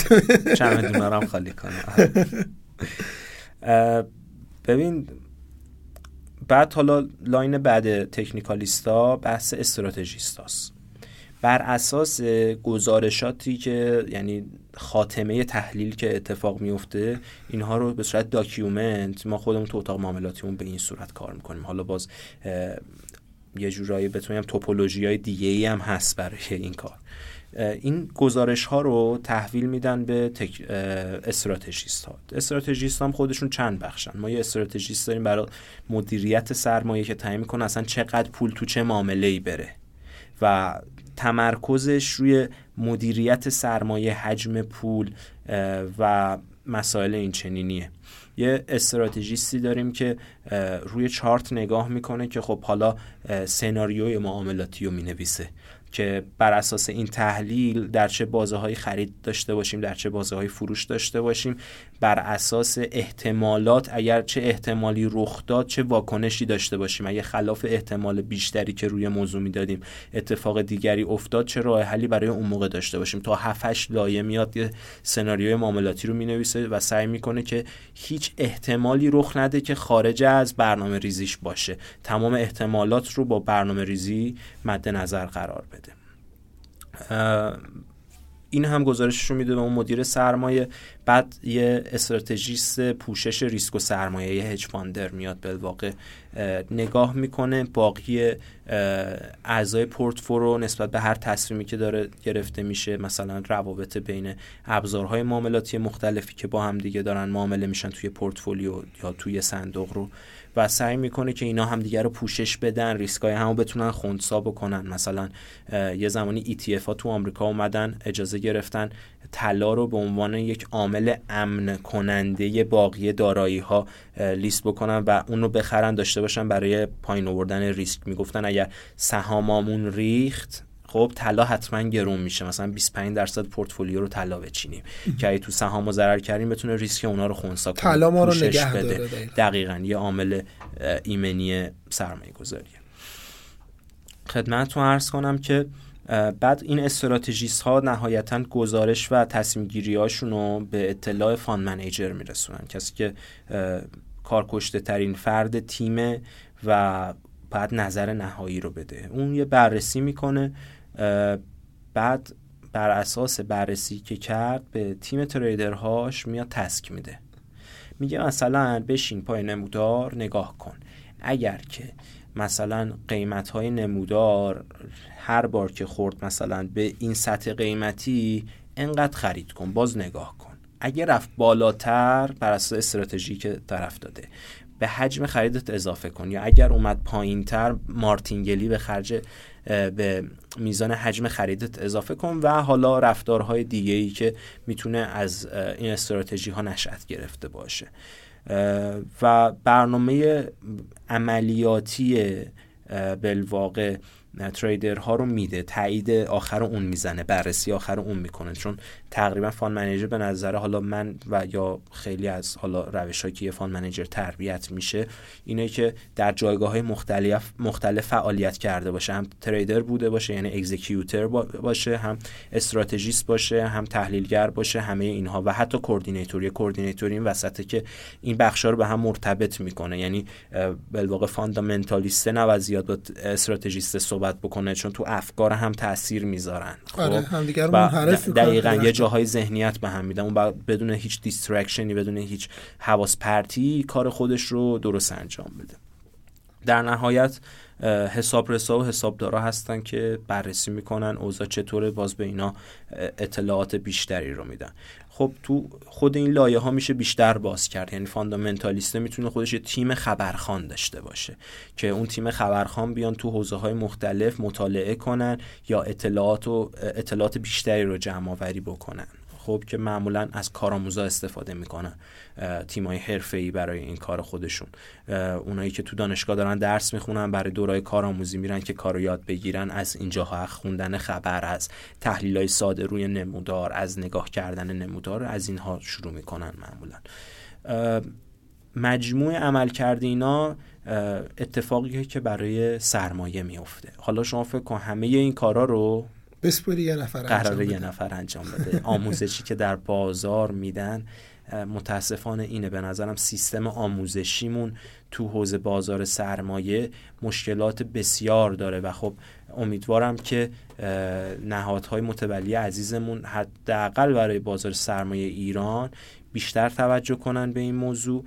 چمدون هم خالی کنه. [LAUGHS] ببین بعد حالا line بعد تکنیکالیستا بحث استراتژیستاست. بر اساس گزارشاتی که یعنی خاتمه تحلیل که اتفاق میفته اینها رو به صورت document ما خودمون تو اتاق معاملاتیمون به این صورت کار می‌کنیم. حالا باز یه جورایی بتونیم توپولوژی های دیگه ای هم هست برای این کار. این گزارش ها رو تحویل میدن به تک... استراتژیست ها استراتژیست هم خودشون چند بخشن؟ ما یه استراتژیست داریم برای مدیریت سرمایه که تعیین می‌کنه اصلا چقدر پول تو چه معامله ای بره؟ و تمرکزش روی مدیریت سرمایه حجم پول و مسائل این چنینیه. یه استراتژیستی داریم که روی چارت نگاه می‌کنه که خب حالا سناریوی معاملاتی رو می‌نویسه. که بر اساس این تحلیل در چه بازه های خرید داشته باشیم در چه بازه های فروش داشته باشیم بر اساس احتمالات اگر چه احتمالی رخ داد چه واکنشی داشته باشیم. اگر خلاف احتمال بیشتری که روی موضوع می‌دادیم اتفاق دیگری افتاد چه راه حلی برای اون موقع داشته باشیم؟ تا 7 لایه میاد یه سناریوی معاملاتی رو می‌نویسه و سعی می‌کنه که هیچ احتمالی رخ نده که خارج از برنامه ریزیش باشه. تمام احتمالات رو با برنامه ریزی مد نظر قرار بده. این هم گزارشش رو میده به اون مدیر سرمایه. بعد یه استراتژیست پوشش ریسک و سرمایه یه هج فاندر میاد به واقع نگاه می‌کنه. باقی اعضای پورتفولو نسبت به هر تصمیمی که داره گرفته میشه مثلا روابط بین ابزارهای معاملاتی مختلفی که با هم دیگه دارن معامله میشن توی پورتفولیو یا توی صندوق رو. و سعی می‌کنه که اینا همدیگه رو پوشش بدن ریسکای همو بتونن خونسا بکنن. مثلا یه زمانی ETF ها تو آمریکا اومدن اجازه گرفتن طلا رو به عنوان یک عامل امن کننده باقی دارایی ها لیست بکنن و اون رو بخرن داشته باشن برای پایین آوردن ریسک. می‌گفتن اگر سهامامون ریخت خب طلا حتما گرون میشه. مثلا 25 درصد پورتفولیو رو طلا بچینیم که اگه تو سهام ضرر کردیم بتونه ریسک اونا رو خونسا کنه طلا ما رو نگه بده. دقیقاً. یه عامل ایمنی سرمایه گذاریه خدمتتون عرض کنم که بعد این استراتژیست ها نهایتا گزارش و تصمیم گیری رو به اطلاع فان منیجر میرسونن. کسی که کارکشته ترین فرد تیم و بعد نظر نهایی رو بده. اون یه بررسی می‌کنه. بعد بر اساس بررسی که کرد به تیم تریدرهاش میاد تسک میده. میگه مثلا بشین پای نمودار نگاه کن. اگر که مثلا قیمت های نمودار هر بار که خورد مثلا به این سطح قیمتی انقدر خرید کن باز نگاه کن. اگر رفت بالاتر بر اساس استراتژی که طرف داده به حجم خریدت اضافه کن. یا اگر اومد پایین تر مارتینگلی به خرج به میزان حجم خریدت اضافه کن و حالا رفتارهای دیگه ای که می‌تونه از این استراتژی ها نشأت گرفته باشه. و برنامه عملیاتی بالواقع تریدرها رو میده تایید آخر اون می‌زنه بررسی آخر اون می‌کنه. چون تقریبا فان منیجر به نظر حالا من و یا خیلی از حالا روش که یه فان منیجر تربیت میشه اینه که در جایگاه های مختلف مختلف فعالیت کرده باشه. هم تریدر بوده باشه یعنی اگزیکیوتر باشه هم strategist باشه هم تحلیلگر باشه همه اینها. و حتی coordinator یه coordinator این وسطه که این بخشا رو به هم مرتبط می‌کنه. یعنی بالواقع fundamentalist نه زیاد با strategist صحبت بکنه چون تو افکار هم تاثیر می‌ذارن. خب؟ آره هم دقیقا یه جاهای ذهنیت به هم میدن. اون بدون هیچ distraction ی بدون هیچ حواس پرتی کار خودش رو درست انجام بده. در نهایت حساب رسا و حسابدارا هستن که بررسی می‌کنن اوضاع چطوره باز به اینا اطلاعات بیشتری رو میدن. خب تو خود این لایه ها میشه بیشتر باز کرد. یعنی فاندامنتالیسته می‌تونه خودش یه تیم خبرخان داشته باشه که اون تیم خبرخان بیان تو حوزه های مختلف مطالعه کنن یا اطلاعات و اطلاعات بیشتری رو جمع آوری بکنن. خب که معمولا از کارآموزا استفاده می‌کنن تیمای حرفه‌ای برای این کار خودشون. اونایی که تو دانشگاه دارن درس می‌خونن برای دورای کارآموزی میرن که کارو یاد بگیرن. از اینجاها خوندن خبر از تحلیلای ساده روی نمودار از نگاه کردن نمودار از اینها شروع می‌کنن معمولا. مجموع عمل کرده اینا اتفاقی که برای سرمایه میفته حالا شما فکر کن همه این کارا رو بسپوری یه نفر قراره یه نفر انجام بده. آموزشی که در بازار میدن متاسفانه اینه. به نظرم سیستم آموزشیمون تو حوزه بازار سرمایه مشکلات بسیار داره و خب امیدوارم که نهادهای متولی عزیزمون حداقل برای بازار سرمایه ایران بیشتر توجه کنن به این موضوع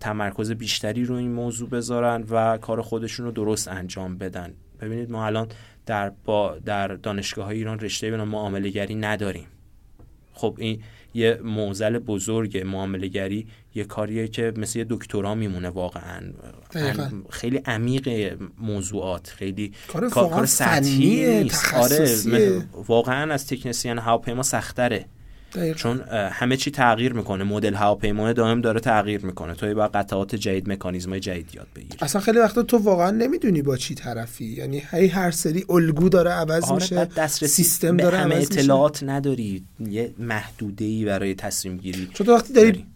تمرکز بیشتری رو این موضوع بذارن و کار خودشون رو درست انجام بدن. ببینید ما الان در با در دانشگاه های ایران رشته به معامله گری نداریم. خب این یه موزل بزرگ معامله گری یه کاریه که مثل یه دکترا میمونه واقعا. خیلی عمیق موضوعات. خیلی کار, کار سطحی نیست. آره واقعا از تکنسیان هواپیما سختره. چون همه چی تغییر می‌کنه. مدل هواپیما دائم داره تغییر می‌کنه. تو باید قطعات جدید مکانیزم های جدید یاد بگیری. اصلا خیلی وقتا تو واقعا نمی‌دونی با چی طرفی. یعنی هی هر سری الگو داره عوض آره میشه. سیستم داره همه اطلاعات نداری. یه محدوده ای برای تصمیم گیری چون وقتی داری.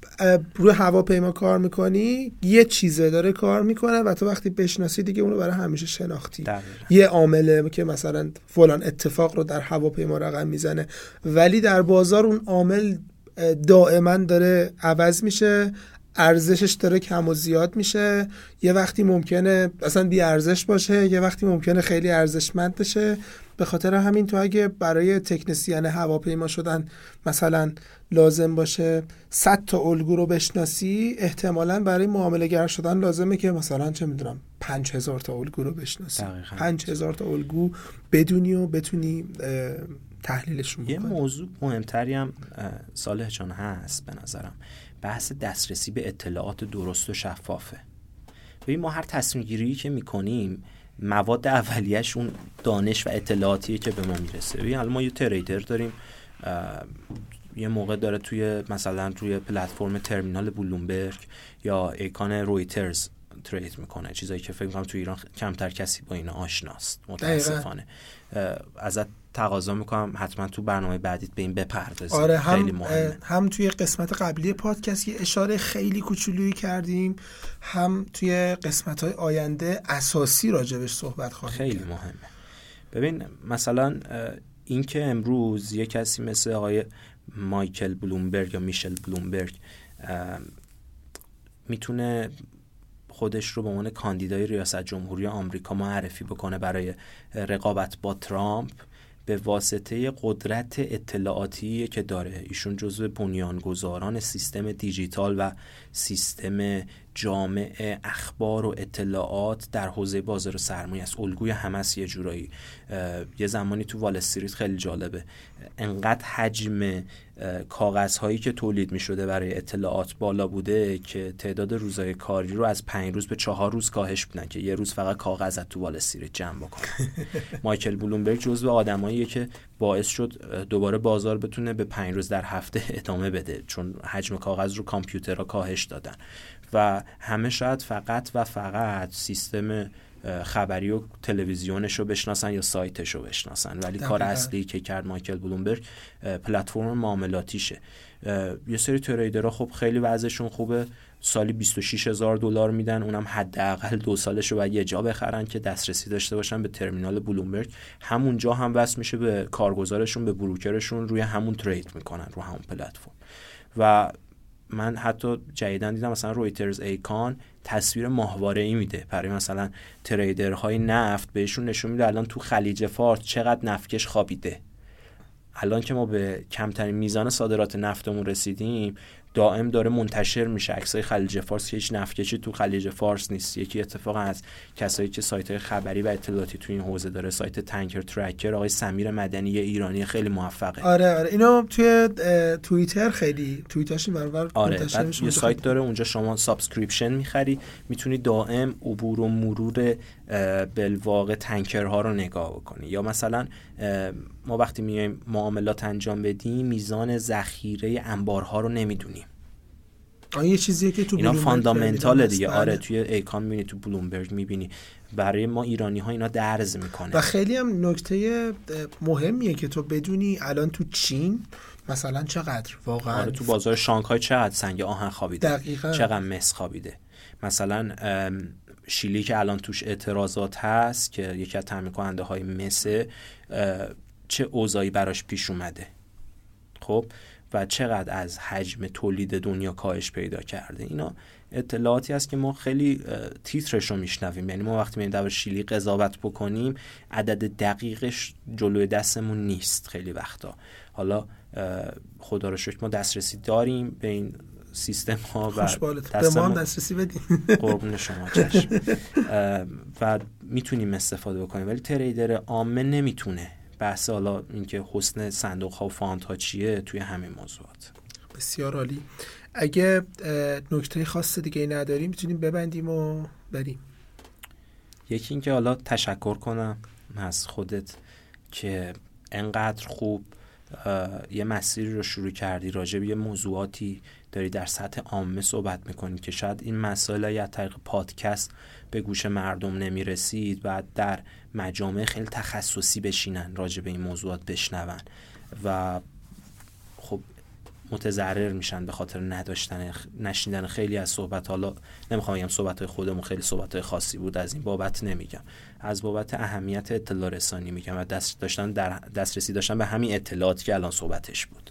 روی هواپیما کار می‌کنی یه چیزه داره کار می‌کنه و تو وقتی بشناسی دیگه اونو برای همیشه شناختی. یه عامله که مثلا فلان اتفاق رو در هواپیما رقم می‌زنه. ولی در بازار اون عامل دائما داره عوض میشه ارزشش داره کم و زیاد میشه. یه وقتی ممکنه اصلا بی ارزش باشه یه وقتی ممکنه خیلی ارزشمند بشه. به خاطر همین تو اگه برای تکنسیان هواپیما شدن مثلا لازم باشه 100 تا الگو رو بشناسی احتمالا برای معامله گر شدن لازمه که مثلا چه می‌دونم 5000 تا الگو رو بشناسی. 5000 تا الگو بدونی و بتونی تحلیلشون بکنی. یه موضوع مهمتری هم صالح جان هست به نظرم. بحث دسترسی به اطلاعات درست و شفافه. ببین ما هر تصمیم گیری که می‌کنیم مواد اولیش اون دانش و اطلاعاتیه که به ما می‌رسه. ببین الان ما یه تریدر داریم یه موقع داره توی مثلا توی پلتفرم ترمینال بلومبرگ یا ایکان رویترز ترید می‌کنه. چیزایی که فکر می‌کنم توی ایران کمتر کسی با اینا آشناست. متاسفانه. ازت تقاضا می‌کنم حتما تو برنامه بعدیت به این بپردازیم آره هم خیلی مهمه. هم توی قسمت قبلی پادکست یه اشاره خیلی کوچولویی کردیم هم توی قسمت های آینده اساسی راجبش صحبت خواهیم خیلی مهمه. ببین مثلا این که امروز یه کسی مثل آقای مایکل بلومبرگ یا میشل بلومبرگ می‌تونه خودش رو به عنوان کاندیدای ریاست جمهوری آمریکا معرفی بکنه برای رقابت با ترامپ به واسطه قدرت اطلاعاتی که داره. ایشون جزو بنیانگذاران سیستم دیجیتال و سیستم جامع اخبار و اطلاعات در حوزه بازار سرمایه است. الگوی همس یه جورایی. یه زمانی تو وال استریت خیلی جالبه. انقدر حجم کاغذهایی که تولید می شده برای اطلاعات بالا بوده که تعداد روزهای کاری رو از پنج روز به چهار روز کاهش بدن که یه روز فقط کاغذ تو استریت جمع بکنه [LAUGHS] مایکل بلومبرگ جزو آدماییه که باعث شد دوباره بازار بتونه به پنج روز در هفته [LAUGHS] ادامه بده چون حجم کاغذ رو کامپیوترها کاهش دادن. و همه شاید فقط و فقط سیستم خبری و تلویزیونش رو بشناسن یا سایتش رو بشناسن. ولی کار اصلی که کرد مایکل بلومبرگ پلتفرم معاملاتیشه. یه سری تریدرها خب خیلی وضعشون خوبه. سالی 26 هزار دلار میدن. اونم حداقل دو سالش رو باید یه جا بخرن که دسترسی داشته باشن به ترمینال بلومبرگ. همونجا هم وصل میشه به کارگزارشون به بروکرشون روی همون ترید می‌کنن رو همون پلتفرم. و من حتی جدیدن دیدم مثلا رویترز ایکان تصویر ماهواره ای میده برای مثلا تریدرهای نفت بهشون نشون میده الان تو خلیج فارس چقدر نفتکش خوابیده. الان که ما به کمترین میزان صادرات نفتمون رسیدیم دائم داره منتشر میشه. عکسای خلیج فارس که هیچ نفتکشی تو خلیج فارس نیست. یکی اتفاق از کسایی که سایت خبری و اطلاعاتی تو این حوزه داره سایت تانکر ترکر آقای سمیر مدنی ایرانی خیلی موفقه. آره آره. اینا توی توییتر خیلی توییتاش برابر آره یه سایت داره اونجا شما subscription می‌خری می‌تونی دائم عبور و مرور بالواقع tanker ها رو نگاه بکنی. یا مثلا ما وقتی میایم معاملات انجام بدیم میزان ذخیره انبارها رو نمی‌دونیم. یه چیزیه که تو اینا fundamental دیگه. آره توی ایکان می‌بینی تو بلومبرگ می‌بینی. برای ما ایرانی ها اینا درز می‌کنه. و خیلی هم نکته مهمیه که تو بدونی الان تو چین مثلا چقدر واقعا آره تو بازار شانگهای چقدر سنگ آهن خوابیده. دقیقا. چقدر مس خوابیده. مثلا شیلی که الان توش اعتراضات هست که یکی از تعمین کننده های مسه چه اوضاعی براش پیش اومده. خب؟ و چقدر از حجم تولید دنیا کاهش پیدا کرده. اینا اطلاعاتی است که ما خیلی تیترش رو میشنویم. یعنی ما وقتی میریم در شیلی قضاوت بکنیم عدد دقیقش جلوی دستمون نیست خیلی وقتا. حالا خدا رو شکر ما دسترسی داریم به این سیستم ها و به ما هم دسترسی بدین. [LAUGHS] قربون شما چشم. و می‌تونیم استفاده بکنیم. ولی تریدر عامه نمی‌تونه بحث حالا اینکه حسن صندوق ها و فانت ها چیه توی همین موضوعات. بسیار عالی. اگه نکته خاص دیگه نداریم می‌تونیم ببندیم و بریم. یکی اینکه حالا تشکر کنم از خودت که انقدر خوب یه مسیری رو شروع کردی راجع به یه موضوعاتی داری در سطح عامه صحبت می‌کنی که شاید این مسائل یا طریق پادکست به گوش مردم نمی‌رسید و در مجامع خیلی تخصصی بشینن راجع به این موضوعات بشنون و خب متضرر میشن به خاطر نداشتن نشیندن خیلی از صحبت. حالا نمی‌خوام بگم صحبت های خودمون خیلی صحبت های خاصی بود از این بابت نمیگم. از بابت اهمیت اطلاع رسانی میگم و دست داشتن در دسترسی داشتن به همین اطلاعاتی که الان صحبتش بود.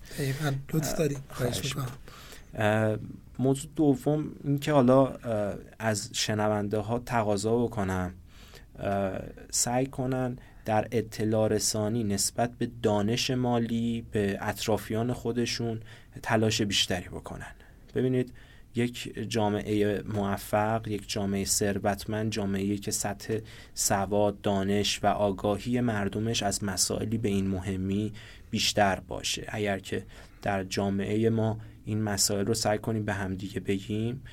موضوع دوم اینکه حالا از شنونده ها تقاضا بکنم سعی کنن در اطلاع رسانی نسبت به دانش مالی به اطرافیان خودشون تلاش بیشتری بکنن. ببینید یک جامعه موفق یک جامعه ثروتمند جامعه که سطح سواد دانش و آگاهی مردمش از مسائلی به این مهمی بیشتر باشه. اگر که در جامعه ما این مسائل رو سعی کنیم به همدیگه بگیم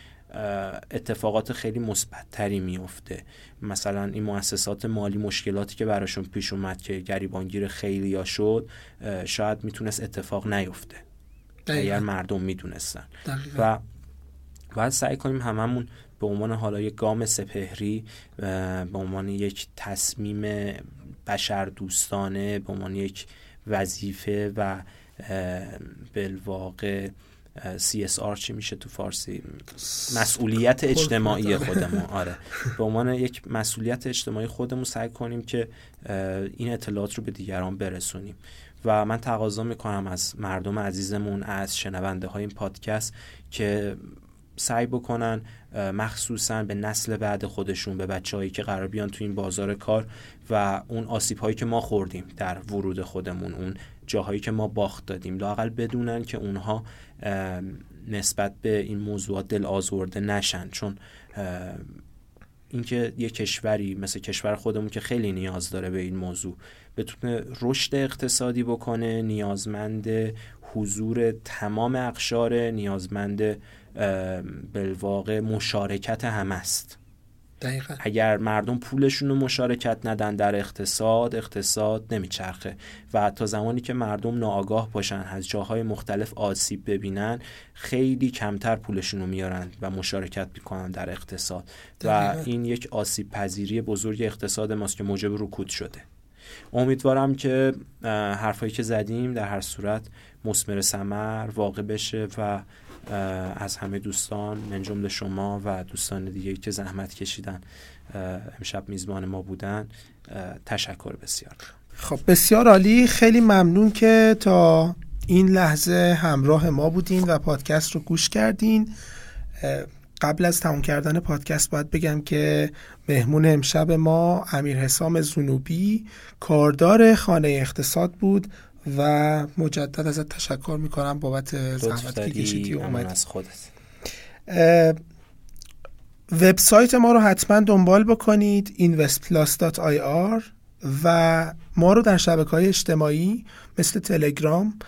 اتفاقات خیلی مثبتتری میفته مثلا این مؤسسات مالی مشکلاتی که براشون پیش اومد که گریبانگیر خیلی یا شد شاید می‌تونست اتفاق نیفته. اگر مردم می‌دونستن. و باید سعی کنیم هممون به عنوان حالا یک گام سپهری به عنوان یک تصمیم بشر دوستانه به عنوان یک وظیفه و بالواقع CSR چی میشه تو فارسی؟ مسئولیت اجتماعی خودمون. آره. به عنوان یک مسئولیت اجتماعی خودمون سعی کنیم که این اطلاعات رو به دیگران برسونیم. و من تقاضا می‌کنم از مردم عزیزمون از شنونده های این پادکست که سعی بکنن مخصوصا به نسل بعد خودشون به بچههایی که قرار بیان تو این بازار کار و اون آسیب هایی که ما خوردیم در ورود خودمون اون جاهایی که ما باخت دادیم. لاقل بدونن که اونها نسبت به این موضوعات دل آزرده نشن. چون اینکه یه کشوری مثل کشور خودمون که خیلی نیاز داره به این موضوع بتونه رشد اقتصادی بکنه نیازمند حضور تمام اقشار نیازمند بالواقع مشارکت هم است. دقیقا. اگر مردم پولشون رو مشارکت ندن در اقتصاد اقتصاد نمیچرخه. و تا زمانی که مردم ناآگاه باشن از جاهای مختلف آسیب ببینن خیلی کمتر پولشون رو میارن و مشارکت می‌کنن در اقتصاد. و این یک آسیب پذیری بزرگ اقتصاد ماست که موجب رکود شده. امیدوارم که حرفایی که زدیم در هر صورت مسمر سمر واقع بشه و از همه دوستان من جمله شما و دوستان دیگه که زحمت کشیدن امشب میزبان ما بودن. تشکر بسیار. خب بسیار عالی. خیلی ممنون که تا این لحظه همراه ما بودین و پادکست رو گوش کردین. قبل از تموم کردن پادکست باید بگم که مهمون امشب ما امیر حسام زنوبی کاردار خانه اقتصاد بود. و مجدد ازت تشکر می‌کنم بابت زحمت که کشیدی و اومدی. از خودت. وبسایت ما رو حتما دنبال بکنید investplus.ir و ما رو در شبکه های اجتماعی مثل تلگرام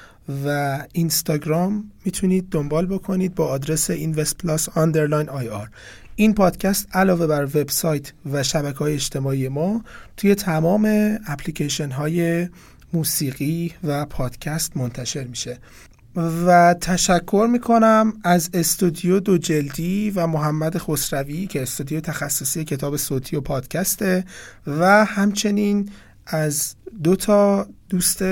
و اینستاگرام می‌تونید دنبال بکنید با آدرس investplus IR این پادکست علاوه بر وبسایت و شبکه های اجتماعی ما توی تمام اپلیکیشن های موسیقی و پادکست منتشر میشه. و تشکر می‌کنم از استودیو دو جلدی و محمد خسروی که استودیو تخصصی کتاب صوتی و پادکسته و همچنین از دو تا دوست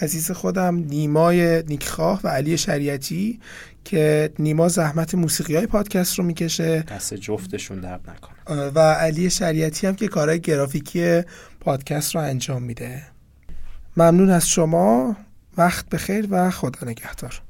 عزیز خودم نیمای نیکخواه و علی شریعتی که نیما زحمت موسیقی های پادکست رو می‌کشه. دست جفتشون درد نکنه. و علی شریعتی هم که کارهای گرافیکی پادکست رو انجام میده. ممنون از شما. وقت بخیر و خدا نگهدار.